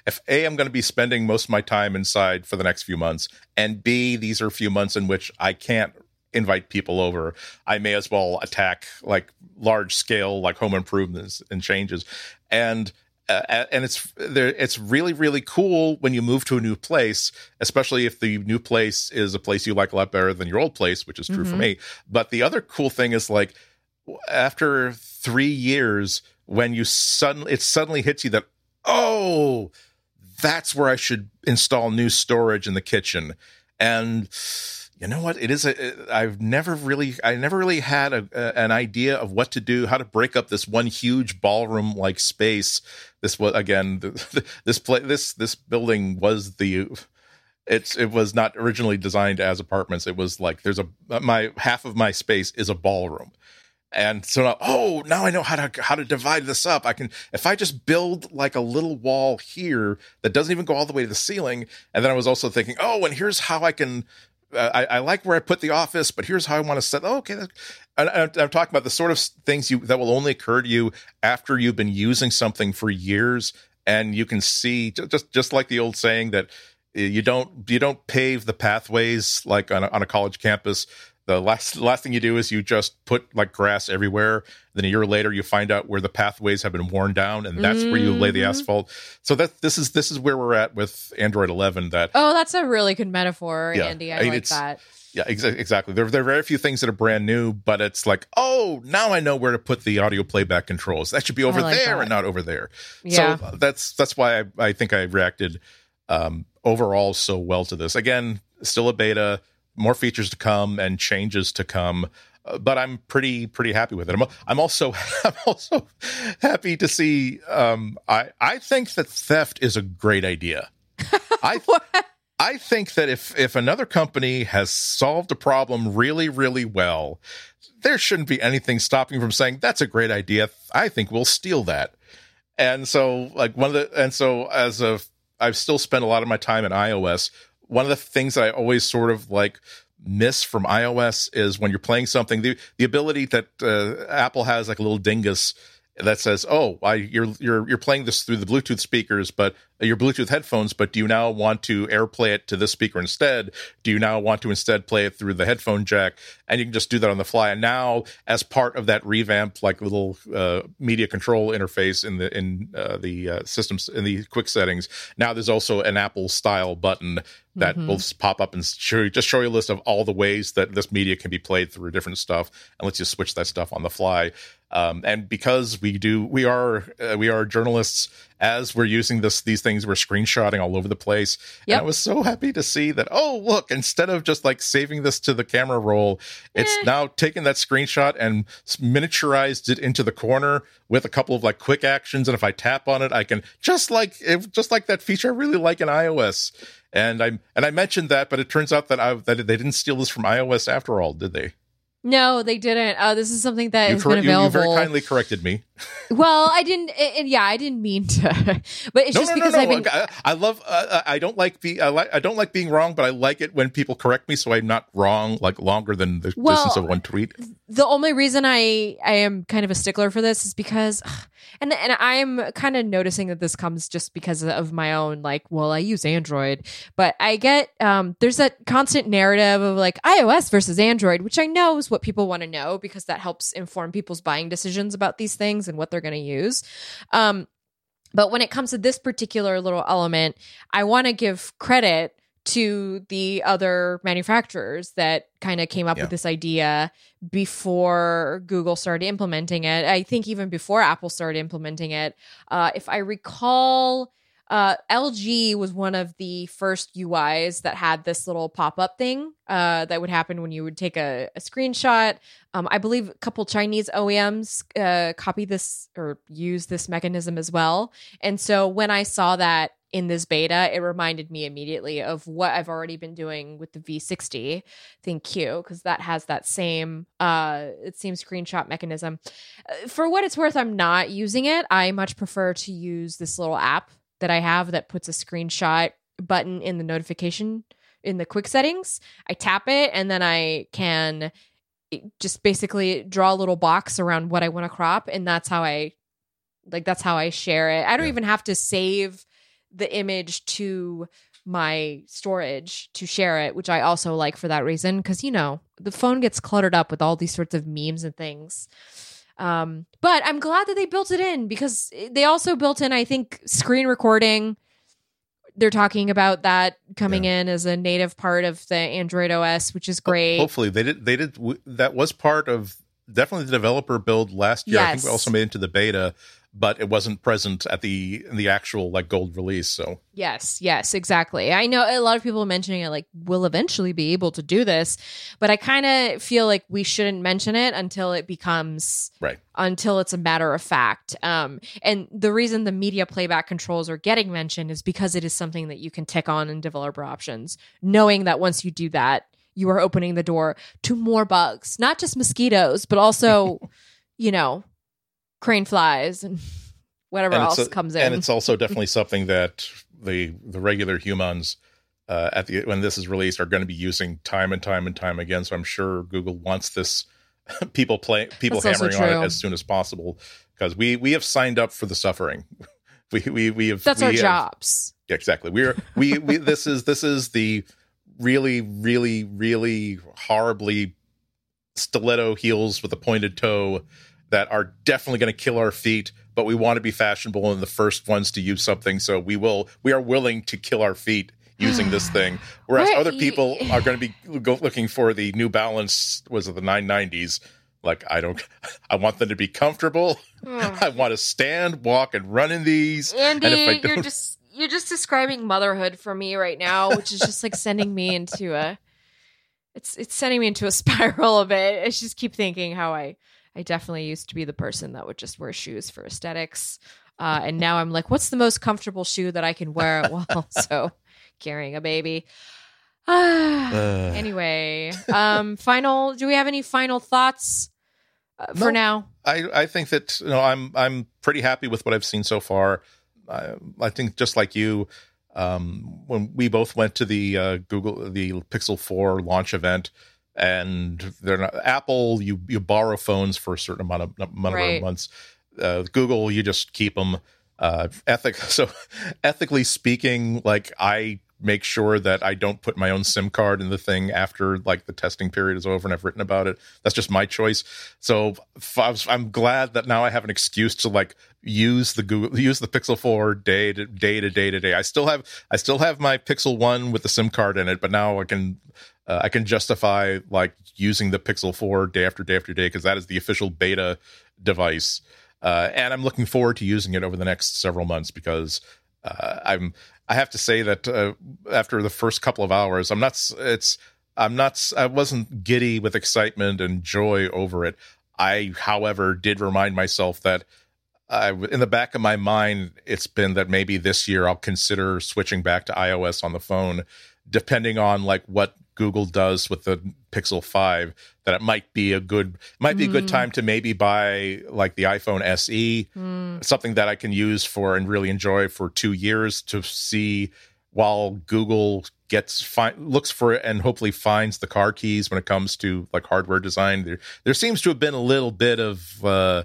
if a I'm gonna be spending most of my time inside for the next few months, and b these are a few months in which I can't invite people over i may as well attack like large scale like home improvements and changes and uh, and it's there it's really really cool when you move to a new place especially if the new place is a place you like a lot better than your old place which is true for Mhm. me but the other cool thing is like after 3 years when you suddenly it suddenly hits you that oh that's where I should install new storage in the kitchen and you know what? It is a, i've never really i never really had a, a, an idea of what to do how to break up this one huge ballroom like space. This was again the, this play this this building was the it's it was not originally designed as apartments. It was like there's a my half of my space is a ballroom. And so now, oh now i know how to how to divide this up. I can if i just build like a little wall here that doesn't even go all the way to the ceiling and then i was also thinking oh and here's how i can uh, I, I like where I put the office, but here's how I want to set. Oh, okay, and I'm, I'm talking about the sort of things you that will only occur to you after you've been using something for years, and you can see just just like the old saying that uh, you don't you don't pave the pathways like on a, on a college campus. The last last thing you do is you just put like grass everywhere. Then a year later, you find out where the pathways have been worn down, and that's where you lay the Mhm. asphalt. So that this is this is where we're at with Android 11. That oh that's a really good metaphor Yeah, andy i, I mean, like that yeah, exa- exactly. There, there are very few things that are brand new, but it's like, oh, now I know where to put the audio playback controls. That should be over like there that. and not over there. yeah So that's that's why I, I think I reacted um, overall so well to this. Again, still a beta, more features to come and changes to come. uh, But I'm pretty pretty happy with it. I'm, I'm also I'm also happy to see. Um, I I think that theft is a great idea. I I think that if if another company has solved a problem really really well, there shouldn't be anything stopping from saying that's a great idea. I think we'll steal that. And so like one of the and so as a I've still spent a lot of my time in iOS. One of the things that I always sort of like miss from iOS is when you're playing something the the ability that uh, Apple has like a little dingus that says, "Oh, I, you're you're you're playing this through the Bluetooth speakers, but your Bluetooth headphones. But do you now want to AirPlay it to this speaker instead? Do you now want to instead play it through the headphone jack? And you can just do that on the fly. And now, as part of that revamped like little uh, media control interface in the in uh, the uh, systems in the quick settings, now there's also an Apple style button that Mhm. will pop up and show you, just show you a list of all the ways that this media can be played through different stuff, and lets you switch that stuff on the fly. Um, and because we do, we are uh, we are journalists. As we're using this, these things, we're screenshotting all over the place. And I was so happy to see that. Oh, look! Instead of just like saving this to the camera roll, it's Eh. now taken that screenshot and miniaturized it into the corner with a couple of like quick actions. And if I tap on it, I can just like if, just like that feature I really like in iOS. And I and I mentioned that, but it turns out that I that they didn't steal this from iOS after all, did they? No, they didn't. Uh, this is something that You, has cor- been you, you very kindly corrected me. Well, I didn't. And yeah, I didn't mean to. But it's no, just no, because no. I've been. I, I love. Uh, I don't like be. I like. I don't like being wrong, but I like it when people correct me, so I'm not wrong like longer than the Well, distance of one tweet. the only reason I I am kind of a stickler for this is because and and I'm kind of noticing that this comes just because of my own like well I use Android but I get um there's that constant narrative of like iOS versus Android which I know is what people want to know because that helps inform people's buying decisions about these things and what they're going to use um but when it comes to this particular little element I want to give credit to the other manufacturers that kind of came up Yeah. with this idea before Google started implementing it. I think even before Apple started implementing it. Uh, if I recall, uh, LG was one of the first UIs that had this little pop up thing uh, that would happen when you would take a, a screenshot. Um, I believe a couple Chinese OEMs uh, copy this or use this mechanism as well. And so when I saw that in this beta, it reminded me immediately of what I've already been doing with the V60 Thank you, because that has that same uh it seems screenshot mechanism. Uh, For what it's worth, I'm not using it. I much prefer to use this little app that I have that puts a screenshot button in the notification in the quick settings. I tap it and then I can just basically draw a little box around what I want to crop and that's how I like that's how I share it. I don't Yeah. even have to save the image to my storage to share it, which I also like for that reason because you know the phone gets cluttered up with all these sorts of memes and things. Um, but I'm glad that they built it in because they also built in, I think, screen recording. They're talking about that coming in as a native part of the Android OS, which is great. Hopefully, they did. They did. w- That was part of definitely the developer build last year. I think we also made it into the beta, but it wasn't present at the the actual like gold release. So Yes, yes, exactly. I know a lot of people mentioning it like we'll eventually be able to do this, but I kind of feel like we shouldn't mention it until it becomes right. until it's a matter of fact. Um, and the reason the media playback controls are getting mentioned is because it is something that you can tick on in developer options, knowing that once you do that, you are opening the door to more bugs, not just mosquitoes, but also, you know, crane flies and whatever And else a- comes in. And it's also definitely something that the the regular humans uh, at the when this is released are going to be using time and time and time again. So I'm sure Google wants this people play people That's hammering on it as soon as possible because we we have signed up for the suffering. We we we have That's we our have- jobs. Yeah, exactly. We're we we this is this is the really really really horribly stiletto heels with a pointed toe that are definitely going to kill our feet but we want to be fashionable and the first ones to use something so we will we are willing to kill our feet using this thing. Whereas other people are going to be go, looking for the new balance was it the 990s like i don't i want them to be comfortable. Hmm. I want to stand walk and run in these. Andy, and if I do you're just you're just describing motherhood for me right now, which is just like sending me into a it's it's sending me into a spiral a bit. I just keep thinking how I I definitely used to be the person that would just wear shoes for aesthetics. Uh, and now I'm like, what's the most comfortable shoe that I can wear while also carrying a baby? Ah. Uh. anyway, um, final. Do we have any final thoughts uh, No. for now? I, I think that you know I'm I'm pretty happy with what I've seen so far. I, I think just like you, um, when we both went to the uh, Google the Pixel Four launch event, and they're not Apple. You you borrow phones for a certain amount of amount Right. of months. Uh, Google, you just keep them. Uh, ethic. So ethically speaking, like I make sure that I don't put my own SIM card in the thing after like the testing period is over and I've written about it. That's just my choice. So f- I was- I'm glad that now I have an excuse to like use the Google, use the Pixel 4 day to day to day to day. I still have, I still have my Pixel 1 with the SIM card in it, but now I can, uh, I can justify like using the Pixel 4 day after day after day because that is the official beta device. Uh, and I'm looking forward to using it over the next several months because uh, I'm I have to say that uh, after the first couple of hours, I'm not. It's I'm not. I wasn't giddy with excitement and joy over it. I, however, did remind myself that I, in the back of my mind, it's been that maybe this year I'll consider switching back to iOS on the phone, depending on like what Google does with the Pixel 5 that it might be a good might be a good Mm. time to maybe buy like the iPhone SE, Hmm. something that I can use for and really enjoy for 2 years to see while Google gets fi- looks for it and hopefully finds the car keys when it comes to like hardware design. There there seems to have been a little bit of uh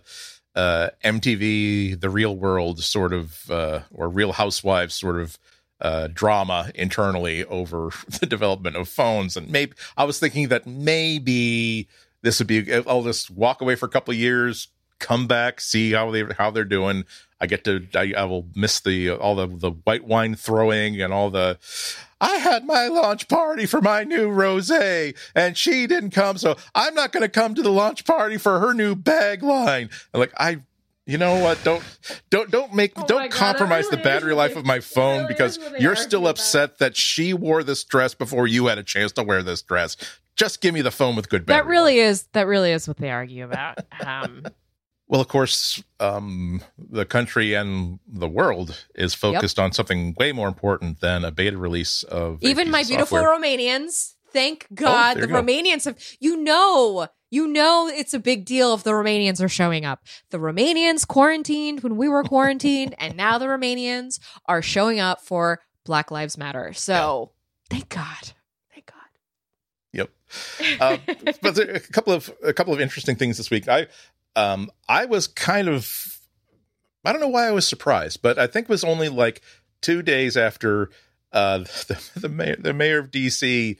uh MTV the real world sort of uh or real housewives sort of uh, drama internally over the development of phones. And maybe I was thinking that maybe this would be. I'll just walk away for a couple of years, come back, see how they how they're doing. I get to. I, I will miss the all the the white wine throwing and all the. I had my launch party for my new rosé, and she didn't come, so I'm not going to come to the launch party for her new bag line. Like I you know what don't don't don't make Oh don't God, that compromise the battery life of my phone really because is what they you're argue still about. upset that she wore this dress before you had a chance to wear this dress just give me the phone with good battery That really life. is that really is what they argue about. Um, well of course um the country and the world is focused on something way more important than a beta release of even my beautiful software. Romanians, thank God there the go. Romanians have. You know, you know, it's a big deal if the Romanians are showing up. The Romanians quarantined when we were quarantined, and now the Romanians are showing up for Black Lives Matter. So thank God, thank God. Yep. Um, but there, a couple of a couple of interesting things this week. I um I was kind of I don't know why I was surprised, but I think it was only like two days after uh the the mayor the mayor of DC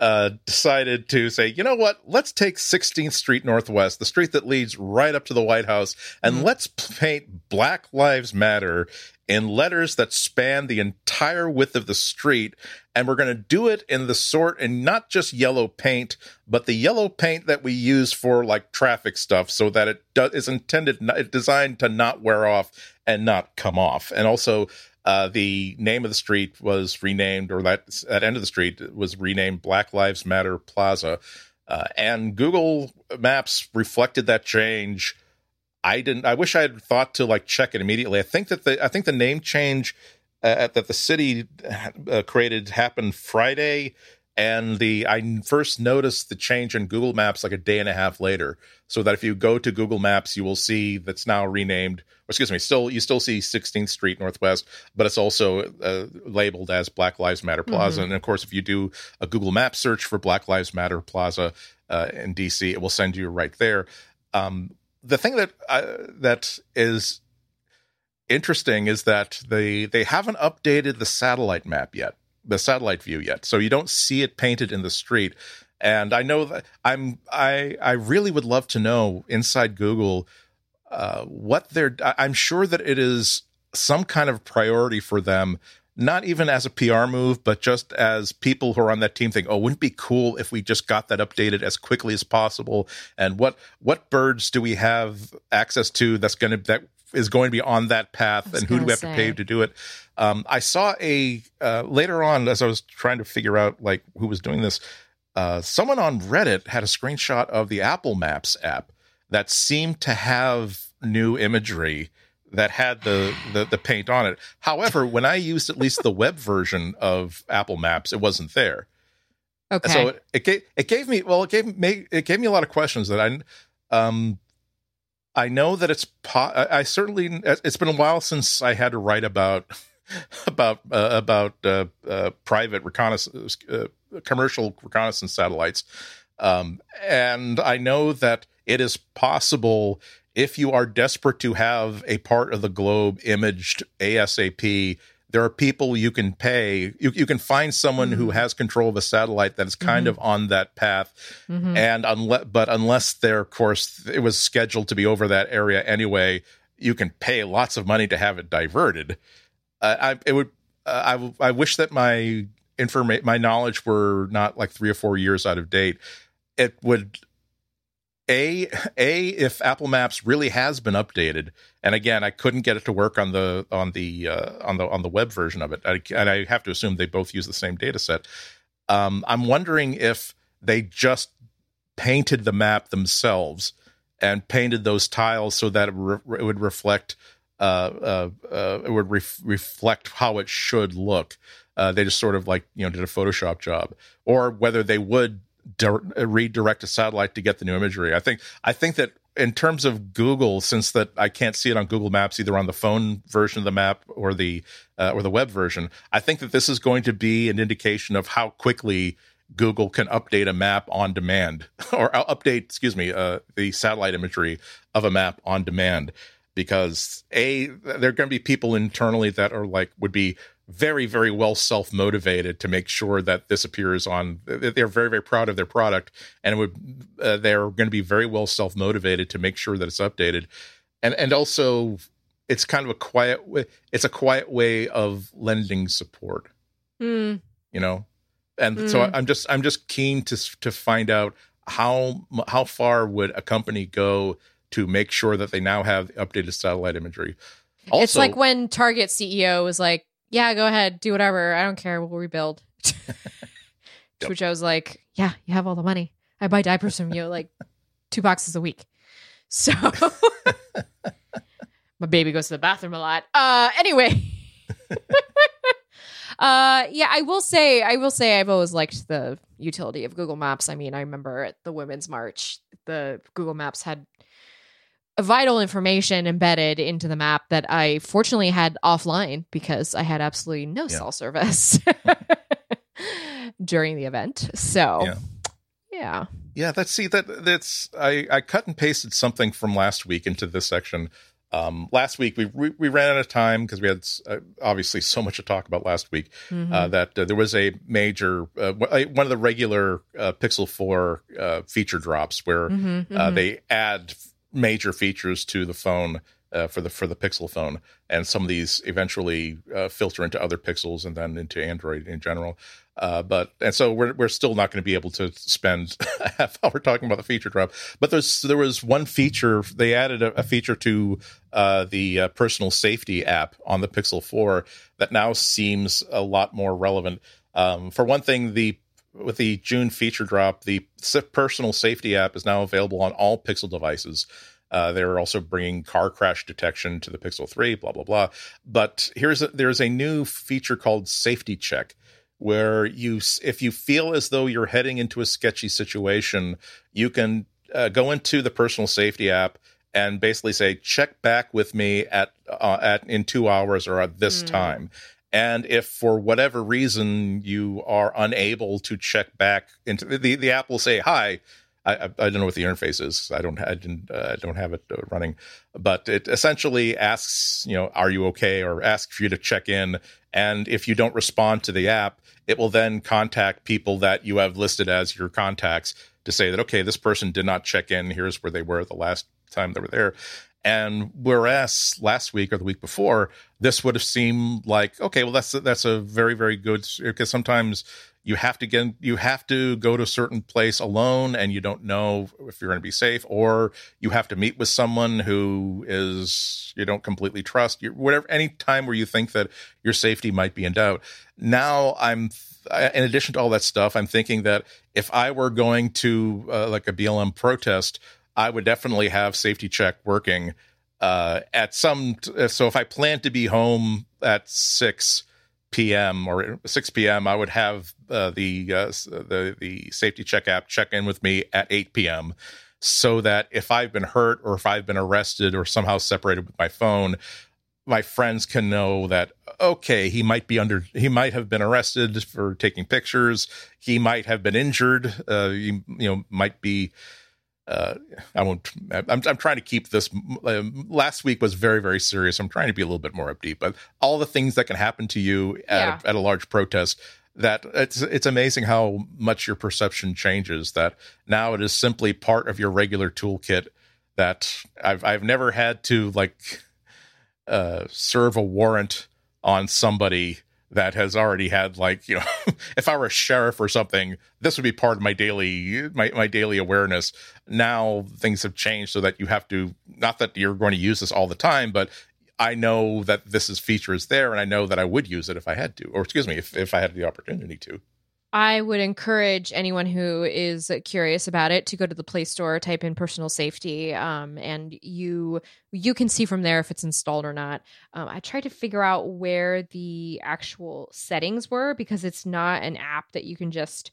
uh decided to say, you know what, let's take 16th Street Northwest, the street that leads right up to the White House, and Mhm. let's paint Black Lives Matter in letters that span the entire width of the street and we're going to do it in the sort and not just yellow paint but the yellow paint that we use for like traffic stuff so that it do- is intended it's designed to not wear off and not come off and also uh, the name of the street was renamed or that that end of the street was renamed black lives matter plaza uh, and google maps reflected that change I didn't. I wish I had thought to like check it immediately. I think that the I think the name change uh, that the city uh, created happened Friday, and the I first noticed the change in Google Maps like a day and a half later. So that if you go to Google Maps, you will see that's now renamed. Or excuse me, still you still see 16th Street Northwest, but it's also uh, labeled as Black Lives Matter Plaza. Mhm. And of course, if you do a Google Map search for Black Lives Matter Plaza uh, in DC, it will send you right there. Um, the thing that uh, that is interesting is that they they haven't updated the satellite map yet, the satellite view yet, so you don't see it painted in the street. And I know that I'm I I really would love to know inside Google uh, what they're. I'm sure that it is some kind of priority for them. Not even as a PR move, but just as people who are on that team think, "Oh, wouldn't it be cool if we just got that updated as quickly as possible?" And what what birds do we have access to that's going to that is going to be on that path, and who do we have to say. pay to do it? Um, I saw a uh, later on as I was trying to figure out like who was doing this. Uh, someone on Reddit had a screenshot of the Apple Maps app that seemed to have new imagery that had the, the the paint on it. However, when I used at least the web version of Apple Maps, it wasn't there. Okay. So it, it gave it gave me well it gave me it gave me a lot of questions that I um I know that it's po- I I certainly it's been a while since I had to write about about uh, about uh, uh, private reconnaissance uh, commercial reconnaissance satellites. Um and I know that it is possible if you are desperate to have a part of the globe imaged ASAP there are people you can pay you, you can find someone who Mhm. has control of a satellite that is kind Mhm. of on that path Mhm. and unless but unless they're course it was scheduled to be over that area anyway you can pay lots of money to have it diverted uh, i it would uh, I I wish that my information my knowledge were not like 3 or 4 years out of date it would a a if apple maps really has been updated and again i couldn't get it to work on the on the uh, on the on the web version of it. I, and i have to assume they both use the same data set. Um, i'm wondering if they just painted the map themselves and painted those tiles so that it, re- it would reflect uh, uh, uh, it would ref- reflect how it should look. Uh, they just sort of like you know did a Photoshop job, or whether they would di- redirect a satellite to get the new imagery. I think I think that in terms of Google, since that I can't see it on Google Maps either on the phone version of the map or the uh, or the web version, I think that this is going to be an indication of how quickly Google can update a map on demand or uh, update, excuse me, uh, the satellite imagery of a map on demand. Because a there are going to be people internally that are like would be very very well self motivated to make sure that this appears on they're very very proud of their product and it would uh, they're going to be very well self motivated to make sure that it's updated and and also it's kind of a quiet way it's a quiet way of lending support Mm. you know and so Mm. i'm just i'm just keen to to find out how how far would a company go to make sure that they now have updated satellite imagery it's like when Target CEO was like, "Yeah, go ahead, do whatever. I don't care. We'll rebuild." to Yep. which I was like, "Yeah, you have all the money. I buy diapers from you like two boxes a week." So my baby goes to the bathroom a lot. Uh, anyway. Uh yeah, I will say I will say I've always liked the utility of Google Maps. I mean, I remember at the Women's March, the Google Maps had vital information embedded into the map that I fortunately had offline because I had absolutely no Yeah. cell service during the event. So, Yeah. yeah. Yeah, that's see that that's I I cut and pasted something from last week into this section. Um, last week we we, we ran out of time because we had uh, obviously so much to talk about last week. Mhm. Uh, that uh, there was a major uh, one of the regular uh, Pixel Four uh, feature drops where Mhm, uh, mhm. they add major features to the phone uh, for the for the Pixel phone, and some of these eventually uh, filter into other Pixels and then into Android in general. Uh, but and so we're we're still not going to be able to spend a half hour talking about the feature drop. But there's there was one feature they added a, a feature to uh, the uh, personal safety app on the Pixel 4 that now seems a lot more relevant. Um, for one thing, the with the June feature drop, the personal safety app is now available on all Pixel devices. Uh, they're also bringing car crash detection to the Pixel 3, blah blah blah. But here's a, there's a new feature called Safety Check, where you if you feel as though you're heading into a sketchy situation, you can uh, go into the personal safety app and basically say, "Check back with me at uh, at in two hours or at this Hmm. time." And if for whatever reason you are unable to check back into the the app will say, "Hi." I, I don't know what the interface is. I don't I didn't uh, don't have it uh, running, but it essentially asks you know are you okay or asks for you to check in, and if you don't respond to the app, it will then contact people that you have listed as your contacts to say that okay this person did not check in. Here's where they were the last time they were there. And whereas last week or the week before, this would have seemed like okay, well that's that's a very very good because sometimes you have to get you have to go to a certain place alone and you don't know if you're going to be safe or you have to meet with someone who is you don't completely trust you whatever any time where you think that your safety might be in doubt. Now i'm in addition to all that stuff i'm thinking that if i were going to uh, like a blm protest i would definitely have safety check working uh, at some so if i plan to be home at 6 p.m. or 6 p.m., I would have uh, the uh, the the safety check app check in with me at 8 p.m. so that if I've been hurt or if I've been arrested or somehow separated with my phone, my friends can know that okay, he might be under he might have been arrested for taking pictures, he might have been injured, uh, you know, might be uh, I won't. I'm, I'm trying to keep this. Um, last week was very, very serious. I'm trying to be a little bit more upbeat, but all the things that can happen to you at, Yeah. a, at a large protest. That it's it's amazing how much your perception changes. That now it is simply part of your regular toolkit. That I've I've never had to like uh, serve a warrant on somebody that has already had like you know if i were a sheriff or something this would be part of my daily my, my daily awareness. Now things have changed so that you have to not that you're going to use this all the time but i know that this is feature is there and i know that i would use it if i had to or excuse me if, if i had the opportunity to I would encourage anyone who is curious about it to go to the Play Store, type in "personal safety," um, and you you can see from there if it's installed or not. Um, I tried to figure out where the actual settings were because it's not an app that you can just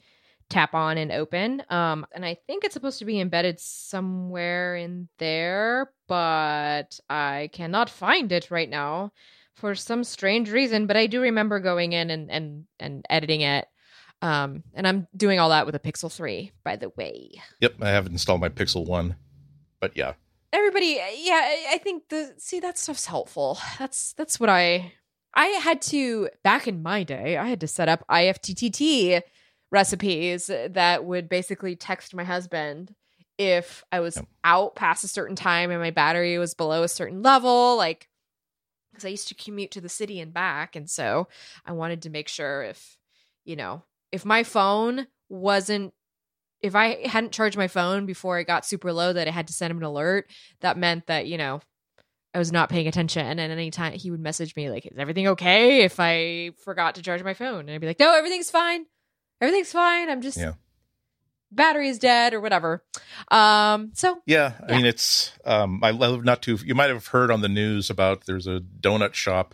tap on and open. Um, and I think it's supposed to be embedded somewhere in there, but I cannot find it right now for some strange reason. But I do remember going in and and and editing it. Um, and I'm doing all that with a Pixel 3, by the way. Yep, I haven't installed my Pixel 1. But yeah. Everybody, yeah, I think the see that stuff's helpful. That's that's what I I had to back in my day, I had to set up IFTTT recipes that would basically text my husband if I was yep. out past a certain time and my battery was below a certain level, like because I used to commute to the city and back, and so I wanted to make sure if you know if my phone wasn't if I hadn't charged my phone before it got super low that I had to send him an alert, that meant that, you know, I was not paying attention. And anytime he would message me, like, is everything okay if I forgot to charge my phone? And I'd be like, no, everything's fine. Everything's fine. I'm just, yeah. battery is dead or whatever. Um, so, yeah, I yeah. mean, it's, um, I love not to, you might have heard on the news about there's a donut shop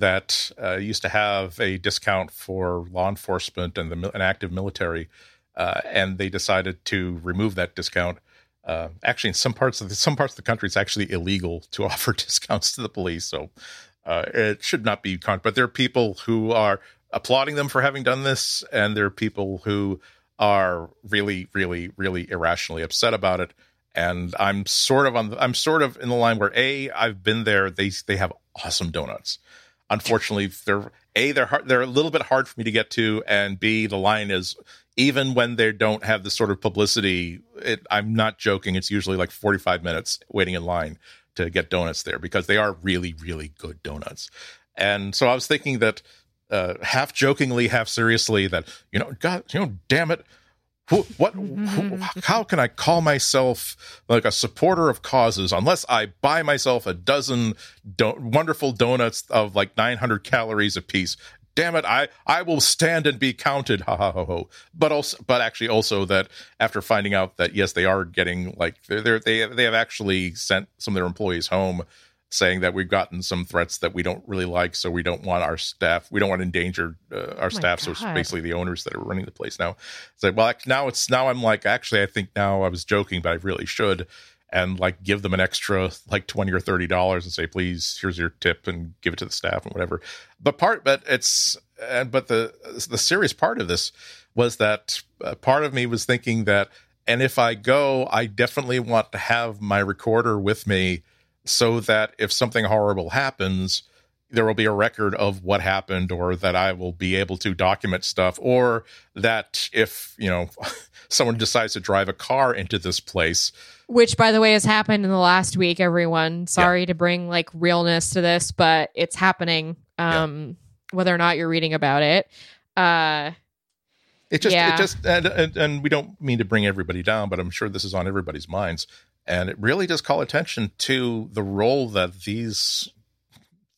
that uh, used to have a discount for law enforcement and the an active military, uh, and they decided to remove that discount. Uh, actually, in some parts of the, some parts of the country, it's actually illegal to offer discounts to the police. So uh, it should not be. Con- but there are people who are applauding them for having done this, and there are people who are really, really, really irrationally upset about it. And I'm sort of on. The, I'm sort of in the line where a I've been there. They they have awesome donuts unfortunately they're a they're hard, they're a little bit hard for me to get to and b the line is even when they don't have the sort of publicity it, i'm not joking it's usually like 45 minutes waiting in line to get donuts there because they are really really good donuts. And so i was thinking that uh, half jokingly half seriously that you know god you know damn it who, what who, mm-hmm. how can i call myself like a supporter of causes unless i buy myself a dozen do- wonderful donuts of like 900 calories a piece damn it i i will stand and be counted. Ha ha ha ha but also but actually also that after finding out that yes they are getting like they're, they're they they have actually sent some of their employees home saying that we've gotten some threats that we don't really like, so we don't want our staff, we don't want to endanger uh, our oh staff. So it's basically the owners that are running the place now. It's like, well, now it's now I'm like, actually, I think now I was joking, but I really should, and like give them an extra like twenty or thirty dollars and say, please, here's your tip, and give it to the staff and whatever. But part, but it's, and but the the serious part of this was that uh, part of me was thinking that, and if I go, I definitely want to have my recorder with me so that if something horrible happens, there will be a record of what happened or that I will be able to document stuff or that if, you know, someone decides to drive a car into this place which by the way has happened in the last week everyone sorry yeah. to bring like realness to this but it's happening um yeah. whether or not you're reading about it uh it just yeah. it just and, and, and we don't mean to bring everybody down but i'm sure this is on everybody's minds and it really does call attention to the role that these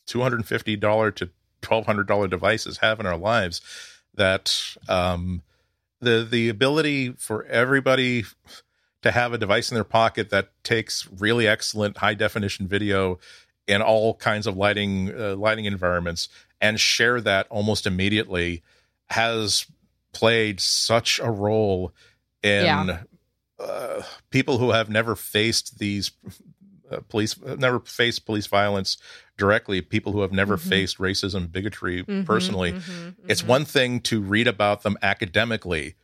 $250 to $1,200 devices have in our lives. That um, the the ability for everybody to have a device in their pocket that takes really excellent high definition video in all kinds of lighting uh, lighting environments and share that almost immediately has played such a role in yeah. Uh, people who have never faced these uh, police, never faced police violence directly, people who have never mm-hmm. faced racism, bigotry mm-hmm, personally. Mm-hmm, it's one thing to read about them academically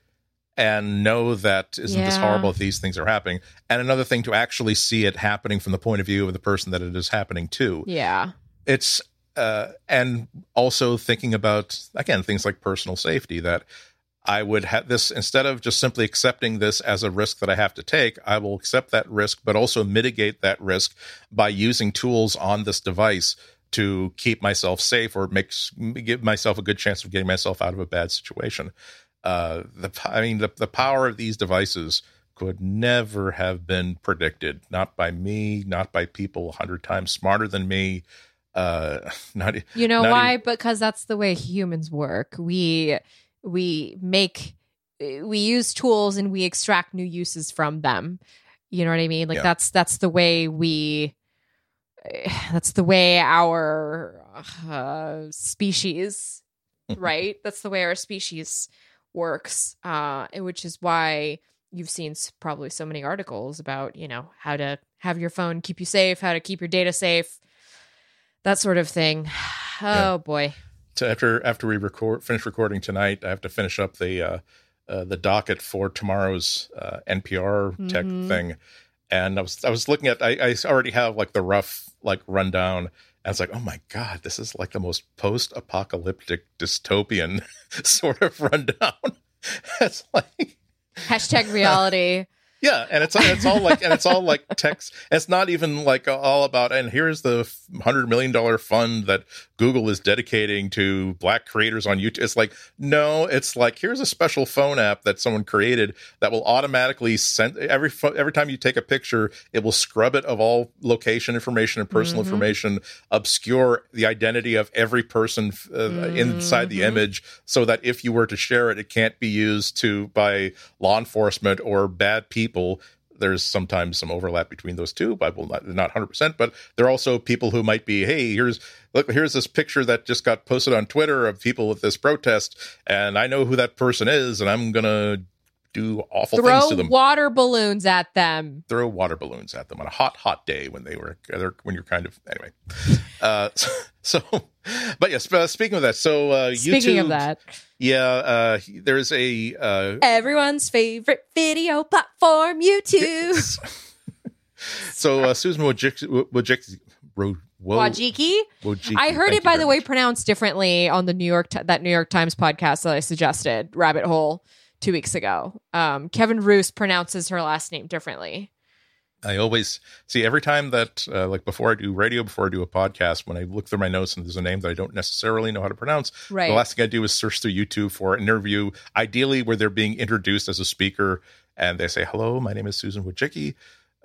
and know that isn't yeah. this horrible if these things are happening, and another thing to actually see it happening from the point of view of the person that it is happening to. Yeah, it's uh, and also thinking about again things like personal safety that I would have this instead of just simply accepting this as a risk that I have to take, I will accept that risk, but also mitigate that risk by using tools on this device to keep myself safe or makes give myself a good chance of getting myself out of a bad situation. Uh, the I mean the the power of these devices could never have been predicted, not by me, not by people a hundred times smarter than me. Uh, not you know why? Even, because that's the way humans work. We we make we use tools and we extract new uses from them. You know what I mean? Like Yeah. that's that's the way we that's the way our uh, species right that's the way our species works uh which is why you've seen probably so many articles about you know how to have your phone keep you safe how to keep your data safe that sort of thing oh Yeah. boy So after after we record finish recording tonight, I have to finish up the uh, uh, the docket for tomorrow's uh, NPR tech Mhm. thing, and I was I was looking at I, I already have like the rough like rundown. And it's like, oh my god, this is like the most post-apocalyptic dystopian sort of rundown. it's like hashtag reality Yeah, and it's it's all like and it's all like text. It's not even like all about. And here's the hundred million dollar fund that Google is dedicating to Black creators on YouTube. It's like no, it's like here's a special phone app that someone created that will automatically send every every time you take a picture, it will scrub it of all location information and personal Mhm. information, obscure the identity of every person uh, inside the Mhm. image, so that if you were to share it, it can't be used to by law enforcement or bad people. There's sometimes some overlap between those two, but well, not not 100. percent But there are also people who might be, hey, here's look, here's this picture that just got posted on Twitter of people with this protest, and I know who that person is, and I'm gonna do awful things throw to them. water balloons at them Throw water balloons at them on a hot, hot day when they were when you're kind of anyway. Uh, so, but yes, uh, speaking of that, so uh, speaking YouTube, of that yeah, uh, there's a uh, everyone's favorite video platform youtube so uh, Susan Wojcicki, Wojcicki, I heard thank it, by the way, pronounced differently on the New York that New York Times podcast that I suggested, Rabbit Hole, two weeks ago. Um, Kevin Roose pronounces her last name differently. I always see every time that, uh, like before I do radio, before I do a podcast, when I look through my notes and there's a name that I don't necessarily know how to pronounce, Right. the last thing I do is search through YouTube for an interview, ideally where they're being introduced as a speaker, and they say, "Hello, my name is Susan Wojcicki,"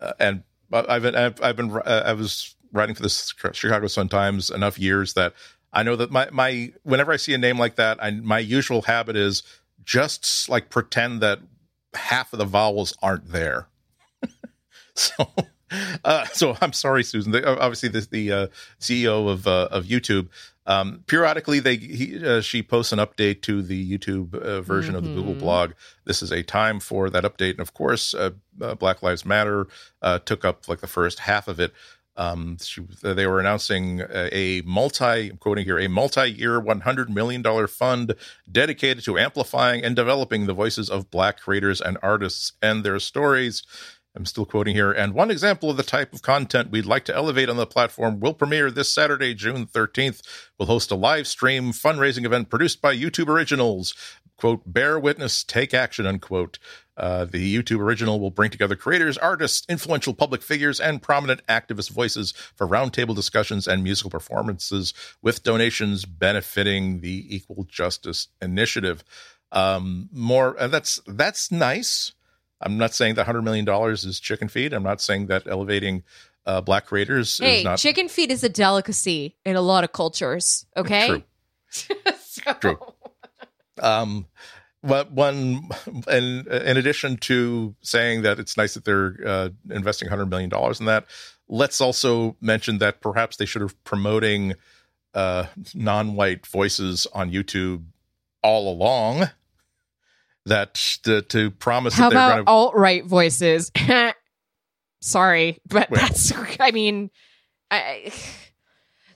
uh, and I've been, I've, I've been, uh, I was writing for the Chicago Sun Times enough years that I know that my my whenever I see a name like that, I, my usual habit is just like pretend that half of the vowels aren't there. so uh, so i'm sorry susan the, obviously the, the uh, ceo of uh, of youtube um, periodically they he, uh, she posts an update to the youtube uh, version of the google Mhm. blog this is a time for that update and of course uh, uh, black lives matter uh, took up like the first half of it um, she, they were announcing a, a multi, I'm quoting here, a multi-year, $100 million fund dedicated to amplifying and developing the voices of Black creators and artists and their stories. I'm still quoting here. And one example of the type of content we'd like to elevate on the platform will premiere this Saturday, June 13th. We'll host a live stream fundraising event produced by YouTube Originals. Quote, bear witness, take action, unquote. Uh, the YouTube original will bring together creators, artists, influential public figures, and prominent activist voices for roundtable discussions and musical performances with donations benefiting the Equal Justice Initiative. Um, more, and that's that's nice. I'm not saying that $100 million is chicken feed. I'm not saying that elevating uh, black creators Hey, is not chicken feet is a delicacy in a lot of cultures. Okay. true. So- True. Um, but one, and in addition to saying that it's nice that they're uh, investing $100 million in that, let's also mention that perhaps they should have promoting uh, non-white voices on YouTube all along. That to, to promise How that they're about to alt right voices? Sorry, but Well. that's. I mean, I.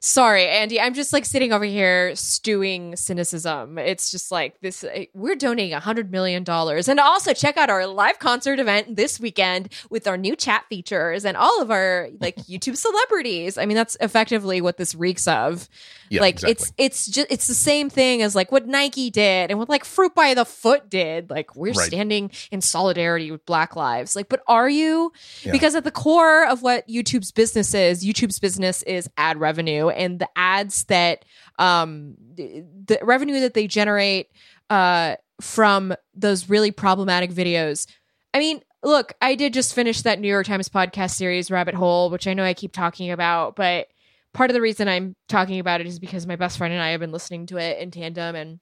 Sorry, Andy. I'm just like sitting over here stewing cynicism. It's just like this. uh, We're donating a hundred million dollars, and also check out our live concert event this weekend with our new chat features and all of our like YouTube celebrities. I mean, that's effectively what this reeks of. yeah, like exactly. it's it's just it's the same thing as like what Nike did and what like Fruit by the Foot did. Like we're Right. standing in solidarity with Black lives. Like, but are you? Yeah. Because at the core of what YouTube's business is, YouTube's business is ad revenue, and the ads that um the, revenue that they generate uh from those really problematic videos. I mean, look, I did just finish that New York Times podcast series Rabbit Hole, which I know I keep talking about, but part of the reason I'm talking about it is because my best friend and I have been listening to it in tandem and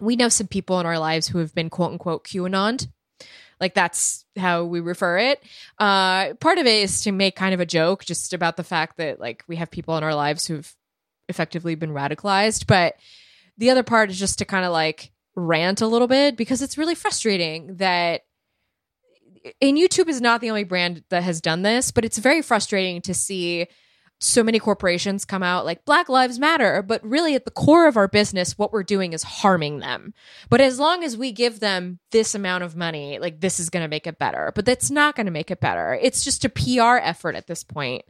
we know some people in our lives who have been quote unquote QAnon. Like that's how we refer it. Uh, part of it is to make kind of a joke just about the fact that like we have people in our lives who've effectively been radicalized. But the other part is just to kind of like rant a little bit because it's really frustrating that and YouTube is not the only brand that has done this, but it's very frustrating to see so many corporations come out like Black Lives Matter, but really at the core of our business, what we're doing is harming them. But as long as we give them this amount of money, like this is going to make it better. But that's not going to make it better. It's just a PR effort at this point.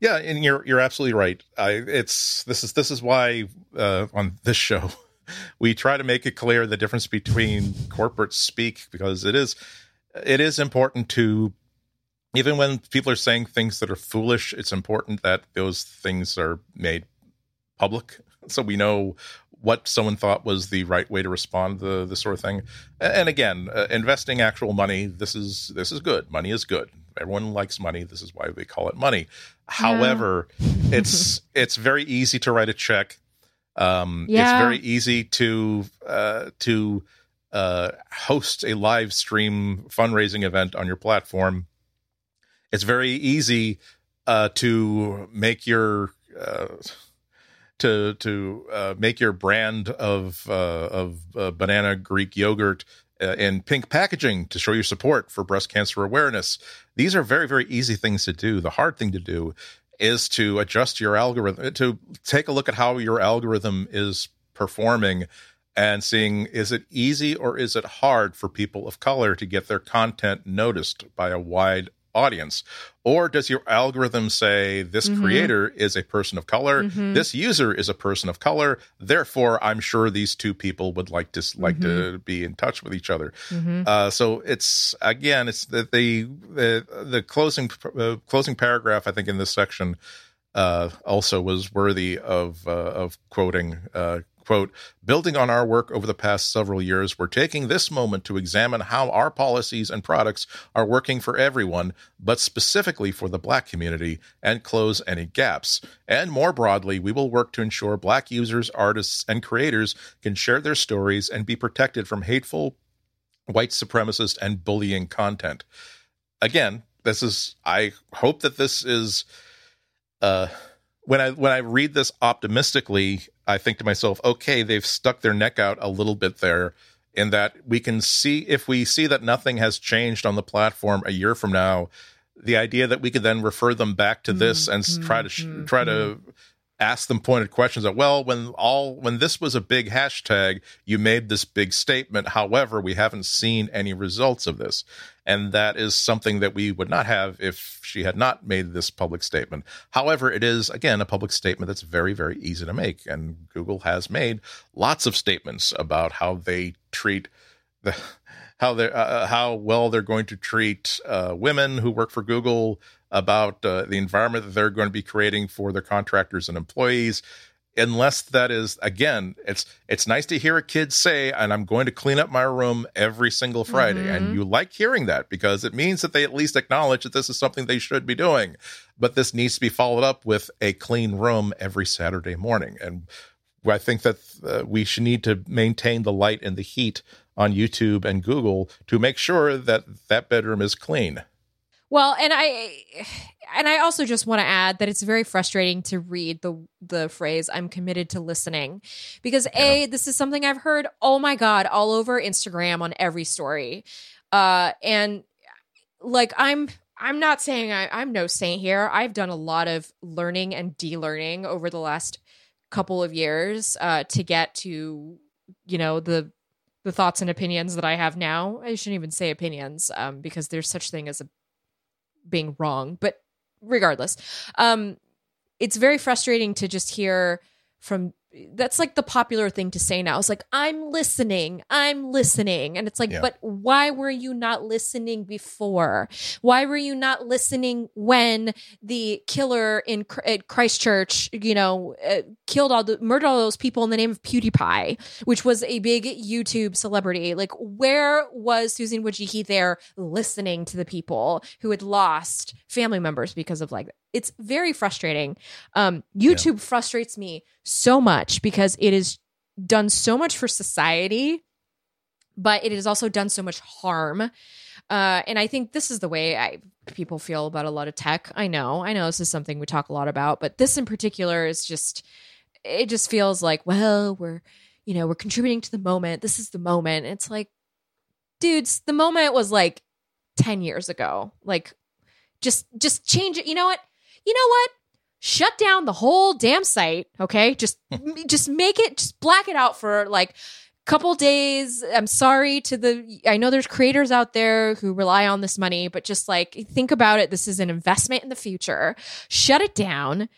Yeah, and you're you're absolutely right. I, it's this is this is why uh, on this show we try to make it clear the difference between corporate speak because it is it is important to even when people are saying things that are foolish, it's important that those things are made public so we know what someone thought was the right way to respond to this sort of thing. And again, uh, investing actual money, this is this is good. Money is good. Everyone likes money. This is why we call it money. However, it's it's very easy to write a check. Um, Yeah. It's very easy to uh, to uh, host a live stream fundraising event on your platform. It's very easy uh, to make your uh, to to uh, make your brand of uh, of uh, banana Greek yogurt uh, in pink packaging to show your support for breast cancer awareness. These are very very easy things to do. The hard thing to do is to adjust your algorithm to take a look at how your algorithm is performing and seeing is it easy or is it hard for people of color to get their content noticed by a wide audience or does your algorithm say this Mhm. creator is a person of color Mhm. this user is a person of color therefore i'm sure these two people would like to like to be in touch with each other Mhm. uh, so it's again, it's the the the, the closing uh, closing paragraph. I think in this section uh, also was worthy of uh, of quoting. Uh, Quote, building on our work over the past several years, we're taking this moment to examine how our policies and products are working for everyone, but specifically for the Black community, and close any gaps. And more broadly, we will work to ensure Black users, artists, and creators can share their stories and be protected from hateful, white supremacist and bullying content. Again, this is I hope that this is uh when I when I read this optimistically, I think to myself, okay, they've stuck their neck out a little bit there in that we can see if we see that nothing has changed on the platform a year from now, the idea that we could then refer them back to this and try to sh- Mhm, try to ask them pointed questions that well when all when this was a big hashtag you made this big statement. However we haven't seen any results of this. And that is something that we would not have if she had not made this public statement. However it is again a public statement that's very very easy to make. And google has made lots of statements about how they treat the how they uh, how well they're going to treat uh, women who work for Google, about uh, the environment that they're going to be creating for their contractors and employees. Unless that is again, it's it's nice to hear a kid say, "And I'm going to clean up my room every single Friday," and Mhm. you like hearing that because it means that they at least acknowledge that this is something they should be doing. But this needs to be followed up with a clean room every Saturday morning, and I think that uh, we should need to maintain the light and the heat on YouTube and Google to make sure that that bedroom is clean. Well, and I and I also just want to add that it's very frustrating to read the the phrase I'm committed to listening because a this is something I've heard oh my god all over Instagram on every story. Uh and like I'm I'm not saying I, I'm no saint here. I've done a lot of learning and de-learning over the last couple of years uh to get to you know the the thoughts and opinions that I have now. I shouldn't even say opinions um because there's such thing as a being wrong but regardless. Um it's very frustrating to just hear from that's like the popular thing to say now. It's like i'm listening i'm listening. And it's like Yeah. but why were you not listening before? Why were you not listening when the killer in at christchurch you know uh, killed all the murdered all those people in the name of pewdiepie which was a big youtube celebrity? Like where was susan wojcicki there listening to the people who had lost family members because of like it's very frustrating um youtube frustrates me so much because it is done so much for society, but it has also done so much harm. Uh, and I think this is the way I people feel about a lot of tech. I know, I know this is something we talk a lot about, but this in particular is just it just feels like, well, we're you know, we're contributing to the moment. This is the moment. It's like, dudes, the moment was like 10 years ago. Like just just change it. You know what? You know what? Shut down the whole damn site, okay? Just hmm. just make it just black it out for like a couple days. I'm sorry to the I know there's creators out there who rely on this money, but just like think about it. This is an investment in the future. Shut it down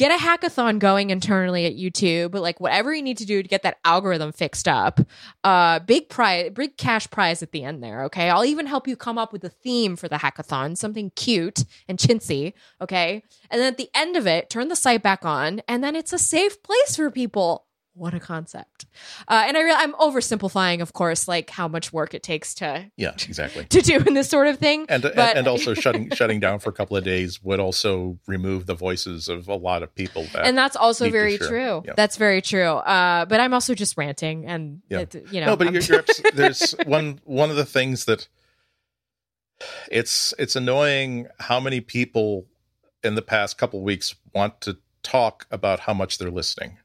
get a hackathon going internally at YouTube, but like whatever you need to do to get that algorithm fixed up. Uh, big prize, big cash prize at the end there. Okay, I'll even help you come up with a theme for the hackathon, something cute and chintzy. Okay, and then at the end of it, turn the site back on, and then it's a safe place for people what a concept. Uh, and I re- I'm oversimplifying, of course, like how much work it takes to yeah exactly to do in this sort of thing. And but- and, and also shutting shutting down for a couple of days would also remove the voices of a lot of people. That and that's also very true. Yeah. That's very true. Uh, but I'm also just ranting, and yeah. it, you know, no, but you're, you're there's one one of the things that it's it's annoying how many people in the past couple weeks want to talk about how much they're listening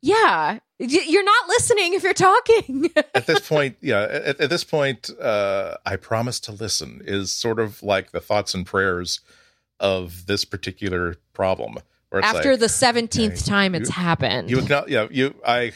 yeah, you're not listening if you're talking. at this point, yeah, at, at this point, uh, I promise to listen is sort of like the thoughts and prayers of this particular problem. After like, the seventeenth time it's you, happened, you acknowledge, yeah, you, I,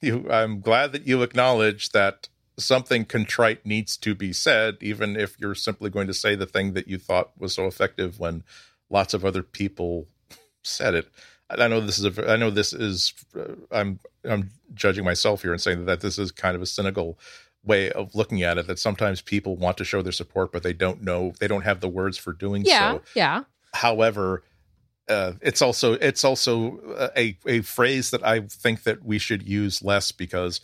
you, I'm glad that you acknowledge that something contrite needs to be said, even if you're simply going to say the thing that you thought was so effective when lots of other people said it. I know this is a, I know this is, uh, I'm, I'm judging myself here and saying that, that this is kind of a cynical way of looking at it. That sometimes people want to show their support, but they don't know, they don't have the words for doing yeah, so. Yeah. However, uh, it's also it's also a a phrase that I think that we should use less because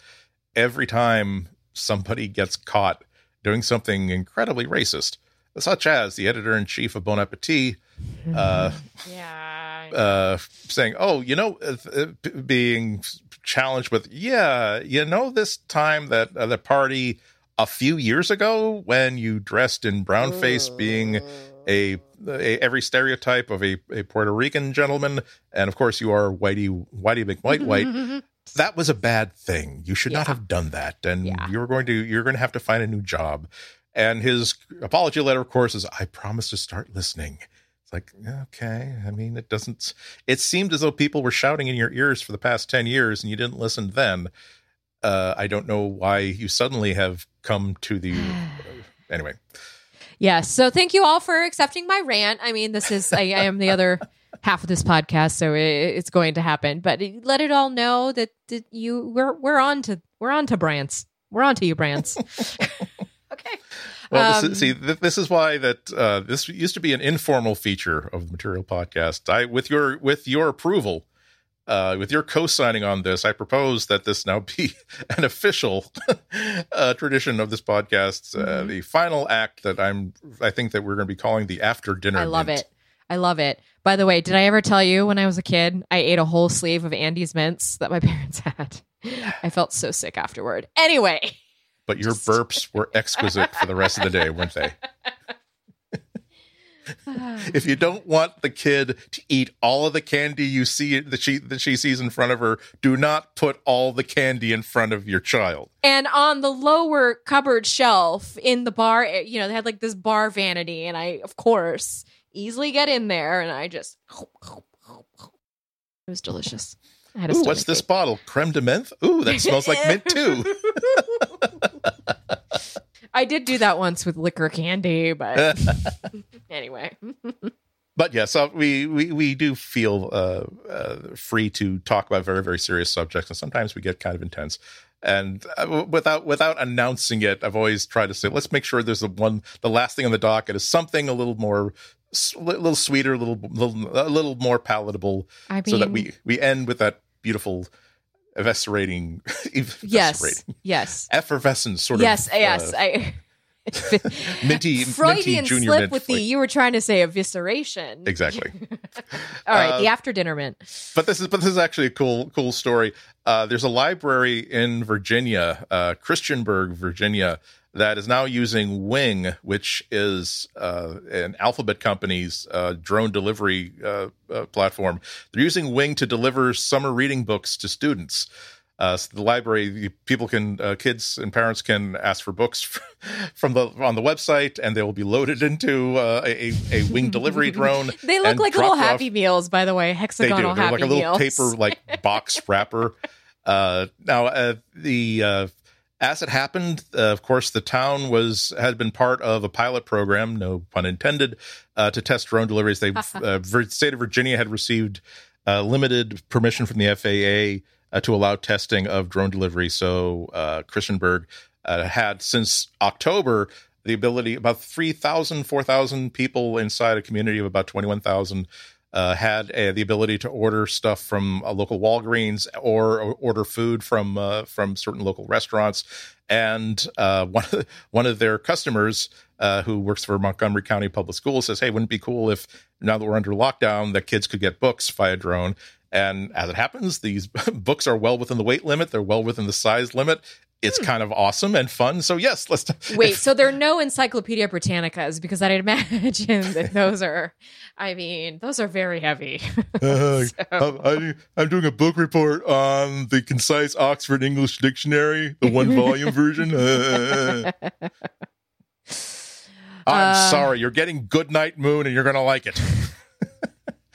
every time somebody gets caught doing something incredibly racist, such as the editor in chief of Bon Appetit, uh, yeah uh, saying, "Oh, you know, uh, uh being challenged with, yeah, you know, this time that uh, the party a few years ago when you dressed in brown face, being a, a, every stereotype of a, a Puerto Rican gentleman, and of course you are whitey whitey big white white." that was a bad thing. You should yeah. not have done that, and yeah. you're going to you're going to have to find a new job. And his apology letter, of course, is I promise to start listening like okay i mean it doesn't it seemed as though people were shouting in your ears for the past 10 years and you didn't listen then. Uh, i don't know why you suddenly have come to the uh, anyway. Yes so thank you all for accepting my rant. I mean this is i, I am the other half of this podcast so it, it's going to happen. But let it all know that, that you we're we're on to we're on to brands we're on to you brands okay well, um, this is, see, th- this is why that uh, this used to be an informal feature of the Material Podcast. I, with your with your approval, uh, with your co-signing on this, I propose that this now be an official uh, tradition of this podcast. Uh, mm-hmm. the final act that I'm, I think that we're going to be calling the after dinner. I love mint. it. I love it. By the way, did I ever tell you when I was a kid, I ate a whole sleeve of Andes mints that my parents had? I felt so sick afterward. Anyway but your burps were exquisite for the rest of the day, weren't they? if you don't want the kid to eat all of the candy you see that she that she sees in front of her, do not put all the candy in front of your child. And on the lower cupboard shelf in the bar, eh, you know, they had like this bar vanity, and I, of course, easily get in there, and I just it was delicious. Ooh, what's this bottle? Creme de menthe? Ooh, that smells like mint too. I did do that once with liquor candy, but anyway. but yes, yeah, so we, we we do feel uh, uh, free to talk about very very serious subjects, and sometimes we get kind of intense. And uh, without without announcing it, I've always tried to say, let's make sure there's the one the last thing on the docket is something a little more a little sweeter, a little, little a little more palatable, I mean, so that we we end with that beautiful eviscerating, eviscerating, yes, yes, effervescence sort yes, of. Yes, yes. Uh, I minty, Freudian minty junior slip mint with the you were trying to say evisceration. Exactly. All right, Uh, the after dinner mint. but this is but this is actually a cool cool story. Uh, there's a library in Virginia, uh, Christiansburg, Virginia, that is now using Wing, which is uh, an Alphabet company's uh, drone delivery uh, uh, platform. They're using Wing to deliver summer reading books to students. Uh, so the library, people can, uh, kids and parents can ask for books from the on the website, and they will be loaded into uh, a, a wing delivery drone. They look like little dropped off- Happy Meals, by the way, hexagonal they do. They're Happy like a little Meals. paper like box wrapper. Uh, now, uh, the uh, as it happened, uh, of course, the town was had been part of a pilot program, no pun intended, uh, to test drone deliveries. They, uh, state of Virginia had received uh, limited permission from the FAA uh, to allow testing of drone delivery. So, uh, Christiansburg uh, had since October the ability about 3,000, 4,000 people inside a community of about 21,000 uh, had uh, the ability to order stuff from a local Walgreens or, or order food from uh, from certain local restaurants. And uh, one of, one of their customers, uh, who works for Montgomery County Public Schools, says, "Hey, wouldn't it be cool if now that we're under lockdown, that kids could get books via drone?" And as it happens, these books are well within the weight limit. They're well within the size limit. It's kind of awesome and fun. So yes, let's. Wait, so there are no Encyclopedia Britannicas because I'd imagine that those are, I mean, those are very heavy. Uh, So- I, I'm doing a book report on the concise Oxford English Dictionary, the one volume version. Uh, I'm Uh, sorry, you're getting Good Night Moon, and you're gonna like it.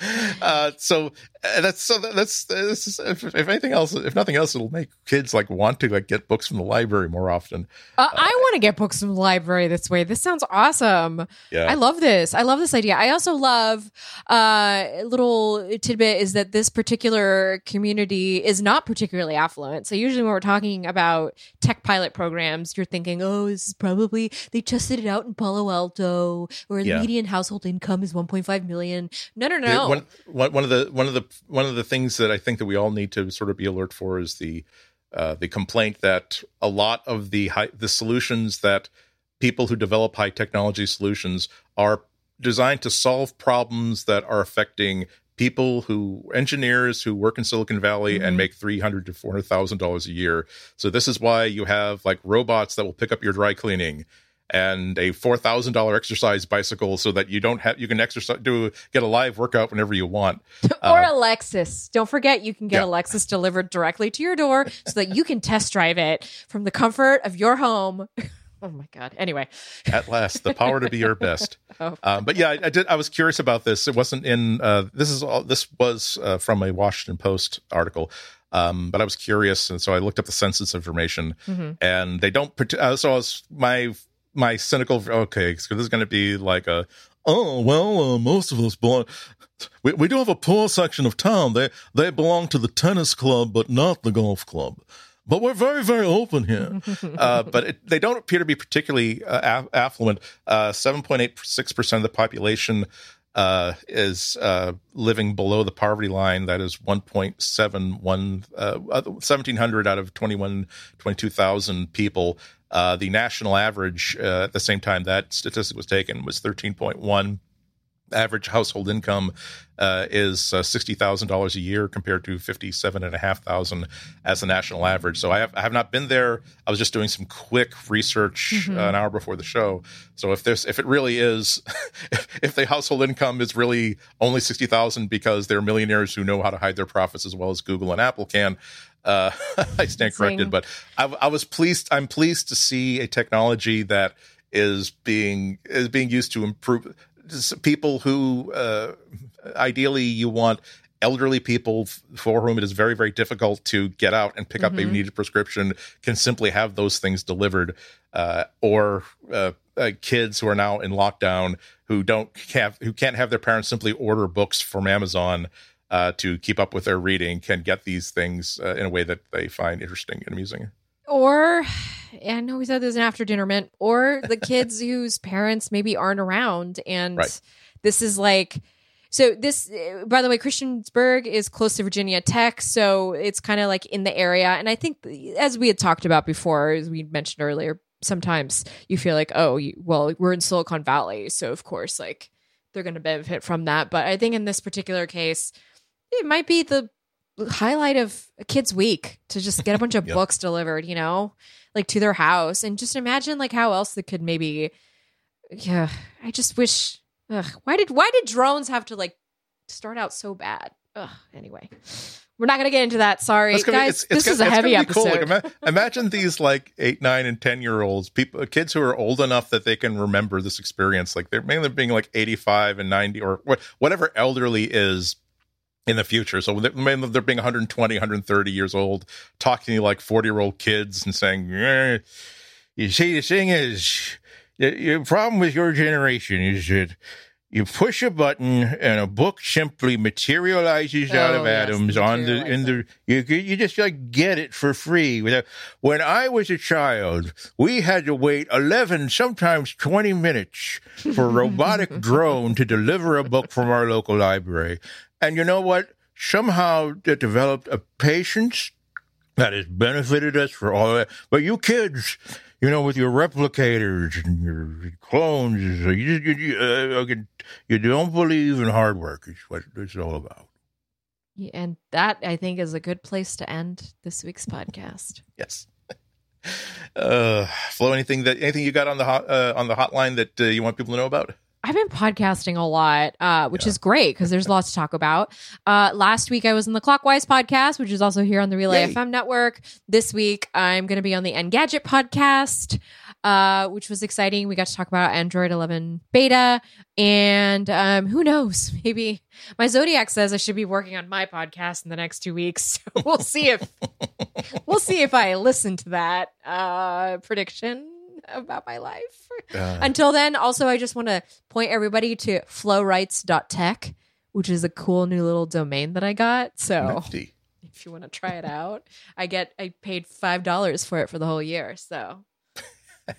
uh, so that's so that- that's, that's if, if anything else, if nothing else, it'll make kids like want to like get books from the library more often. Uh, I want to get books from the library this way. This sounds awesome. Yeah, I love this. I love this idea. I also love uh, a little tidbit is that this particular community is not particularly affluent. So usually when we're talking about tech pilot programs, you're thinking, oh, this is probably they tested it out in Palo Alto, where the Yeah. median household income is 1.5 million. No, no, The- no. One, one, one of the one of the one of the things that I think that we all need to sort of be alert for is the uh, the complaint that a lot of the high, the solutions that people who develop high technology solutions are designed to solve problems that are affecting people who engineers who work in Silicon Valley Mhm. and make three hundred to four hundred thousand dollars a year. So this is why you have like robots that will pick up your dry cleaning and a four thousand dollar exercise bicycle so that you don't have you can exercise do get a live workout whenever you want. or Uh, Alexis. Don't forget, you can get Yeah. Alexis delivered directly to your door so that you can test drive it from the comfort of your home. Oh my God. Anyway. at last the power to be your best Oh. um, but yeah I, I did i was curious about this it wasn't in uh, this is all this was uh, from a washington post article um, but i was curious and so i looked up the census information Mhm. and they don't uh, so I was my my cynical okay so this is going to be like a oh well uh, most of us belong we, we do have a poor section of town they they belong to the tennis club but not the golf club but we're very very open here uh, but it, they don't appear to be particularly uh, affluent. Uh, 7.86% of the population uh, is uh, living below the poverty line. That is 1.71, uh, 1,700 out of 21, 22,000 people. Uh, the national average uh, at the same time that statistic was taken was 13.1 average household income uh, is uh, sixty thousand dollars a year compared to fifty seven and a half thousand as the national average. So I have I have not been there. I was just doing some quick research Mhm. uh, an hour before the show. So if there's if it really is, if, if the household income is really only sixty thousand because they're millionaires who know how to hide their profits as well as Google and Apple can. Uh, I stand corrected, but I, I was pleased. I'm pleased to see a technology that is being is being used to improve people who uh, ideally you want elderly people f- for whom it is very very difficult to get out and pick up a Mhm. needed prescription can simply have those things delivered uh, or uh, uh, kids who are now in lockdown who don't have who can't have their parents simply order books from amazon uh, to keep up with their reading can get these things uh, in a way that they find interesting and amusing Or, I know we said there's an after dinner mint, or the kids whose parents maybe aren't around. And Right. this is like, so this, by the way, Christiansburg is close to Virginia Tech. So it's kind of like in the area. And I think, as we had talked about before, as we mentioned earlier, sometimes you feel like, oh, you, well, we're in Silicon Valley, so of course, like they're going to benefit from that. But I think in this particular case, it might be the highlight of a kid's week to just get a bunch of Yep. books delivered, you know, like to their house, and just imagine like how else they could maybe. Yeah, I just wish. Ugh, why did why did drones have to like start out so bad? Ugh, anyway, we're not gonna get into that. Sorry, gonna be- guys. it's- it's this is a gonna- heavy gonna be cool. episode. Like, ima- imagine these like eight, nine, and ten year olds, people, uh, kids who are old enough that they can remember this experience. Like they're mainly being like eighty five and ninety or what, whatever elderly is in the future. So they're, they're being 120, 130 years old, talking to like forty year old kids and saying, "Eh, "You see, the thing is, the, problem with your generation is that." You push a button and a book simply materializes out Oh, of yes, atoms on the in the you you just like get it for free. When I was a child, we had to wait eleven, sometimes twenty minutes for a robotic drone to deliver a book from our local library. And you know what? Somehow it developed a patience that has benefited us for all that. But you kids, you know, with your replicators and your clones, you you, you, uh, you don't believe in hard work. Is what it's all about. Yeah, and that I think is a good place to end this week's podcast. Yes. Uh, Flo, anything that anything you got on the hot uh, on the hotline that uh, you want people to know about? I've been podcasting a lot, uh, which Yeah. is great because there's lots to talk about. Uh, last week I was in the Clockwise podcast, which is also here on the Relay Yay. FM network. This week I'm going to be on the Engadget podcast, uh, which was exciting. We got to talk about Android 11 beta, and um, who knows? Maybe my Zodiac says I should be working on my podcast in the next two weeks. So we'll see if we'll see if I listen to that uh, prediction about my life. Uh, Until then, also, I just want to point everybody to flowrights.tech, which is a cool new little domain that I got. So nifty. if you want to try it out, I get, I paid $5 for it for the whole year. So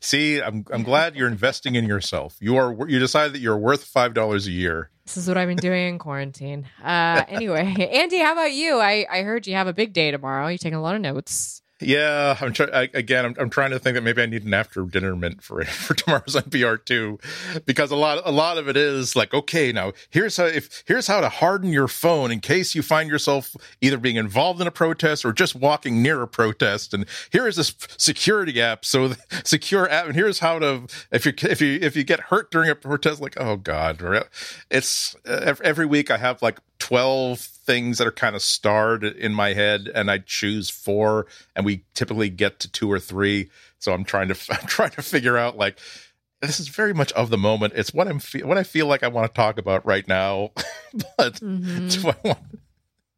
See, I'm I'm glad you're investing in yourself. You are you decide that you're worth five dollars a year. this is what I've been doing in quarantine. Uh, anyway, Andy, how about you? I, I heard you have a big day tomorrow. You're taking a lot of notes. Yeah, I'm trying again. I'm, I'm trying to think that maybe I need an after dinner mint for for tomorrow's NPR too, because a lot a lot of it is like, okay, now here's how if here's how to harden your phone in case you find yourself either being involved in a protest or just walking near a protest, and here is this security app, so secure app, and here's how to if you if you if you get hurt during a protest, like oh god, it's every week I have like 12 things that are kind of starred in my head and I choose four and we typically get to two or three. So I'm trying to I'm trying to figure out like this is very much of the moment. It's what I'm fe- what I feel like I want to talk about right now but Mhm. do I want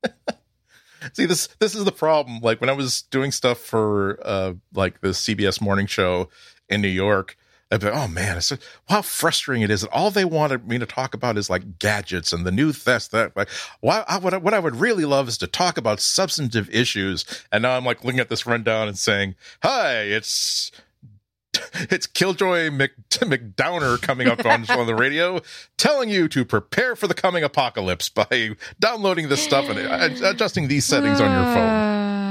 See this this is the problem. Like when I was doing stuff for uh like the CBS morning show in New York I'd be oh man, it's how frustrating it is that all they wanted me to talk about is like gadgets and the new this that. Like, why, I, what, I- what I would really love is to talk about substantive issues. And now I'm like looking at this rundown and saying, "Hi, it's it's Killjoy Mc, McDowner coming up on, on the radio, telling you to prepare for the coming apocalypse by downloading this stuff and uh, adjusting these settings on your phone."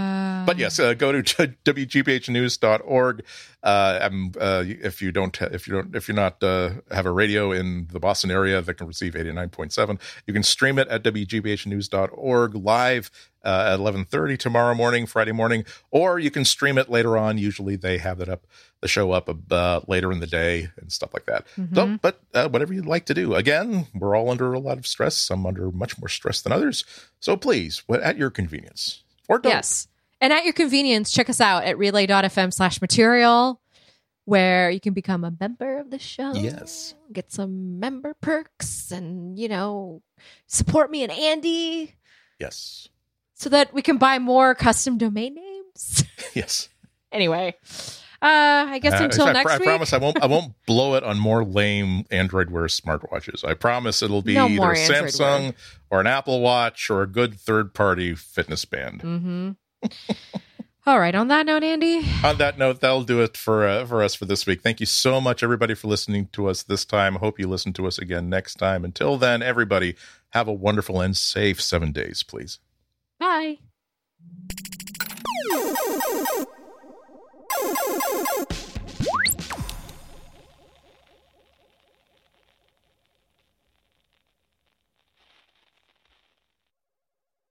But yes, uh, go to wgbhnews.org. Uh, um, uh, if you don't, if you don't, if you're not uh, have a radio in the Boston area that can receive 89.7, you can stream it at wgbhnews.org live uh, at 11:30 tomorrow morning, Friday morning, or you can stream it later on. Usually, they have it up, the show up uh, later in the day and stuff like that. So, Mhm. but uh, whatever you'd like to do. Again, we're all under a lot of stress. Some under much more stress than others. So please, at your convenience, or don't. Yes. And at your convenience, check us out at relay.fm slash material, where you can become a member of the show. Yes. Get some member perks and, you know, support me and Andy Yes. so that we can buy more custom domain names. Yes. anyway, uh, I guess Uh, until I, next I week. promise I won't. I won't blow it on more lame Android Wear smartwatches. I promise it'll be No either more a Android Samsung or an Apple Watch or a good third party fitness band. Mm-hmm. All right. On that note, Andy, On that note, that'll do it for uh, for us for this week. Thank you so much, everybody, for listening to us this time. Hope you listen to us again next time. Until then, everybody, have a wonderful and safe seven days, please. bye.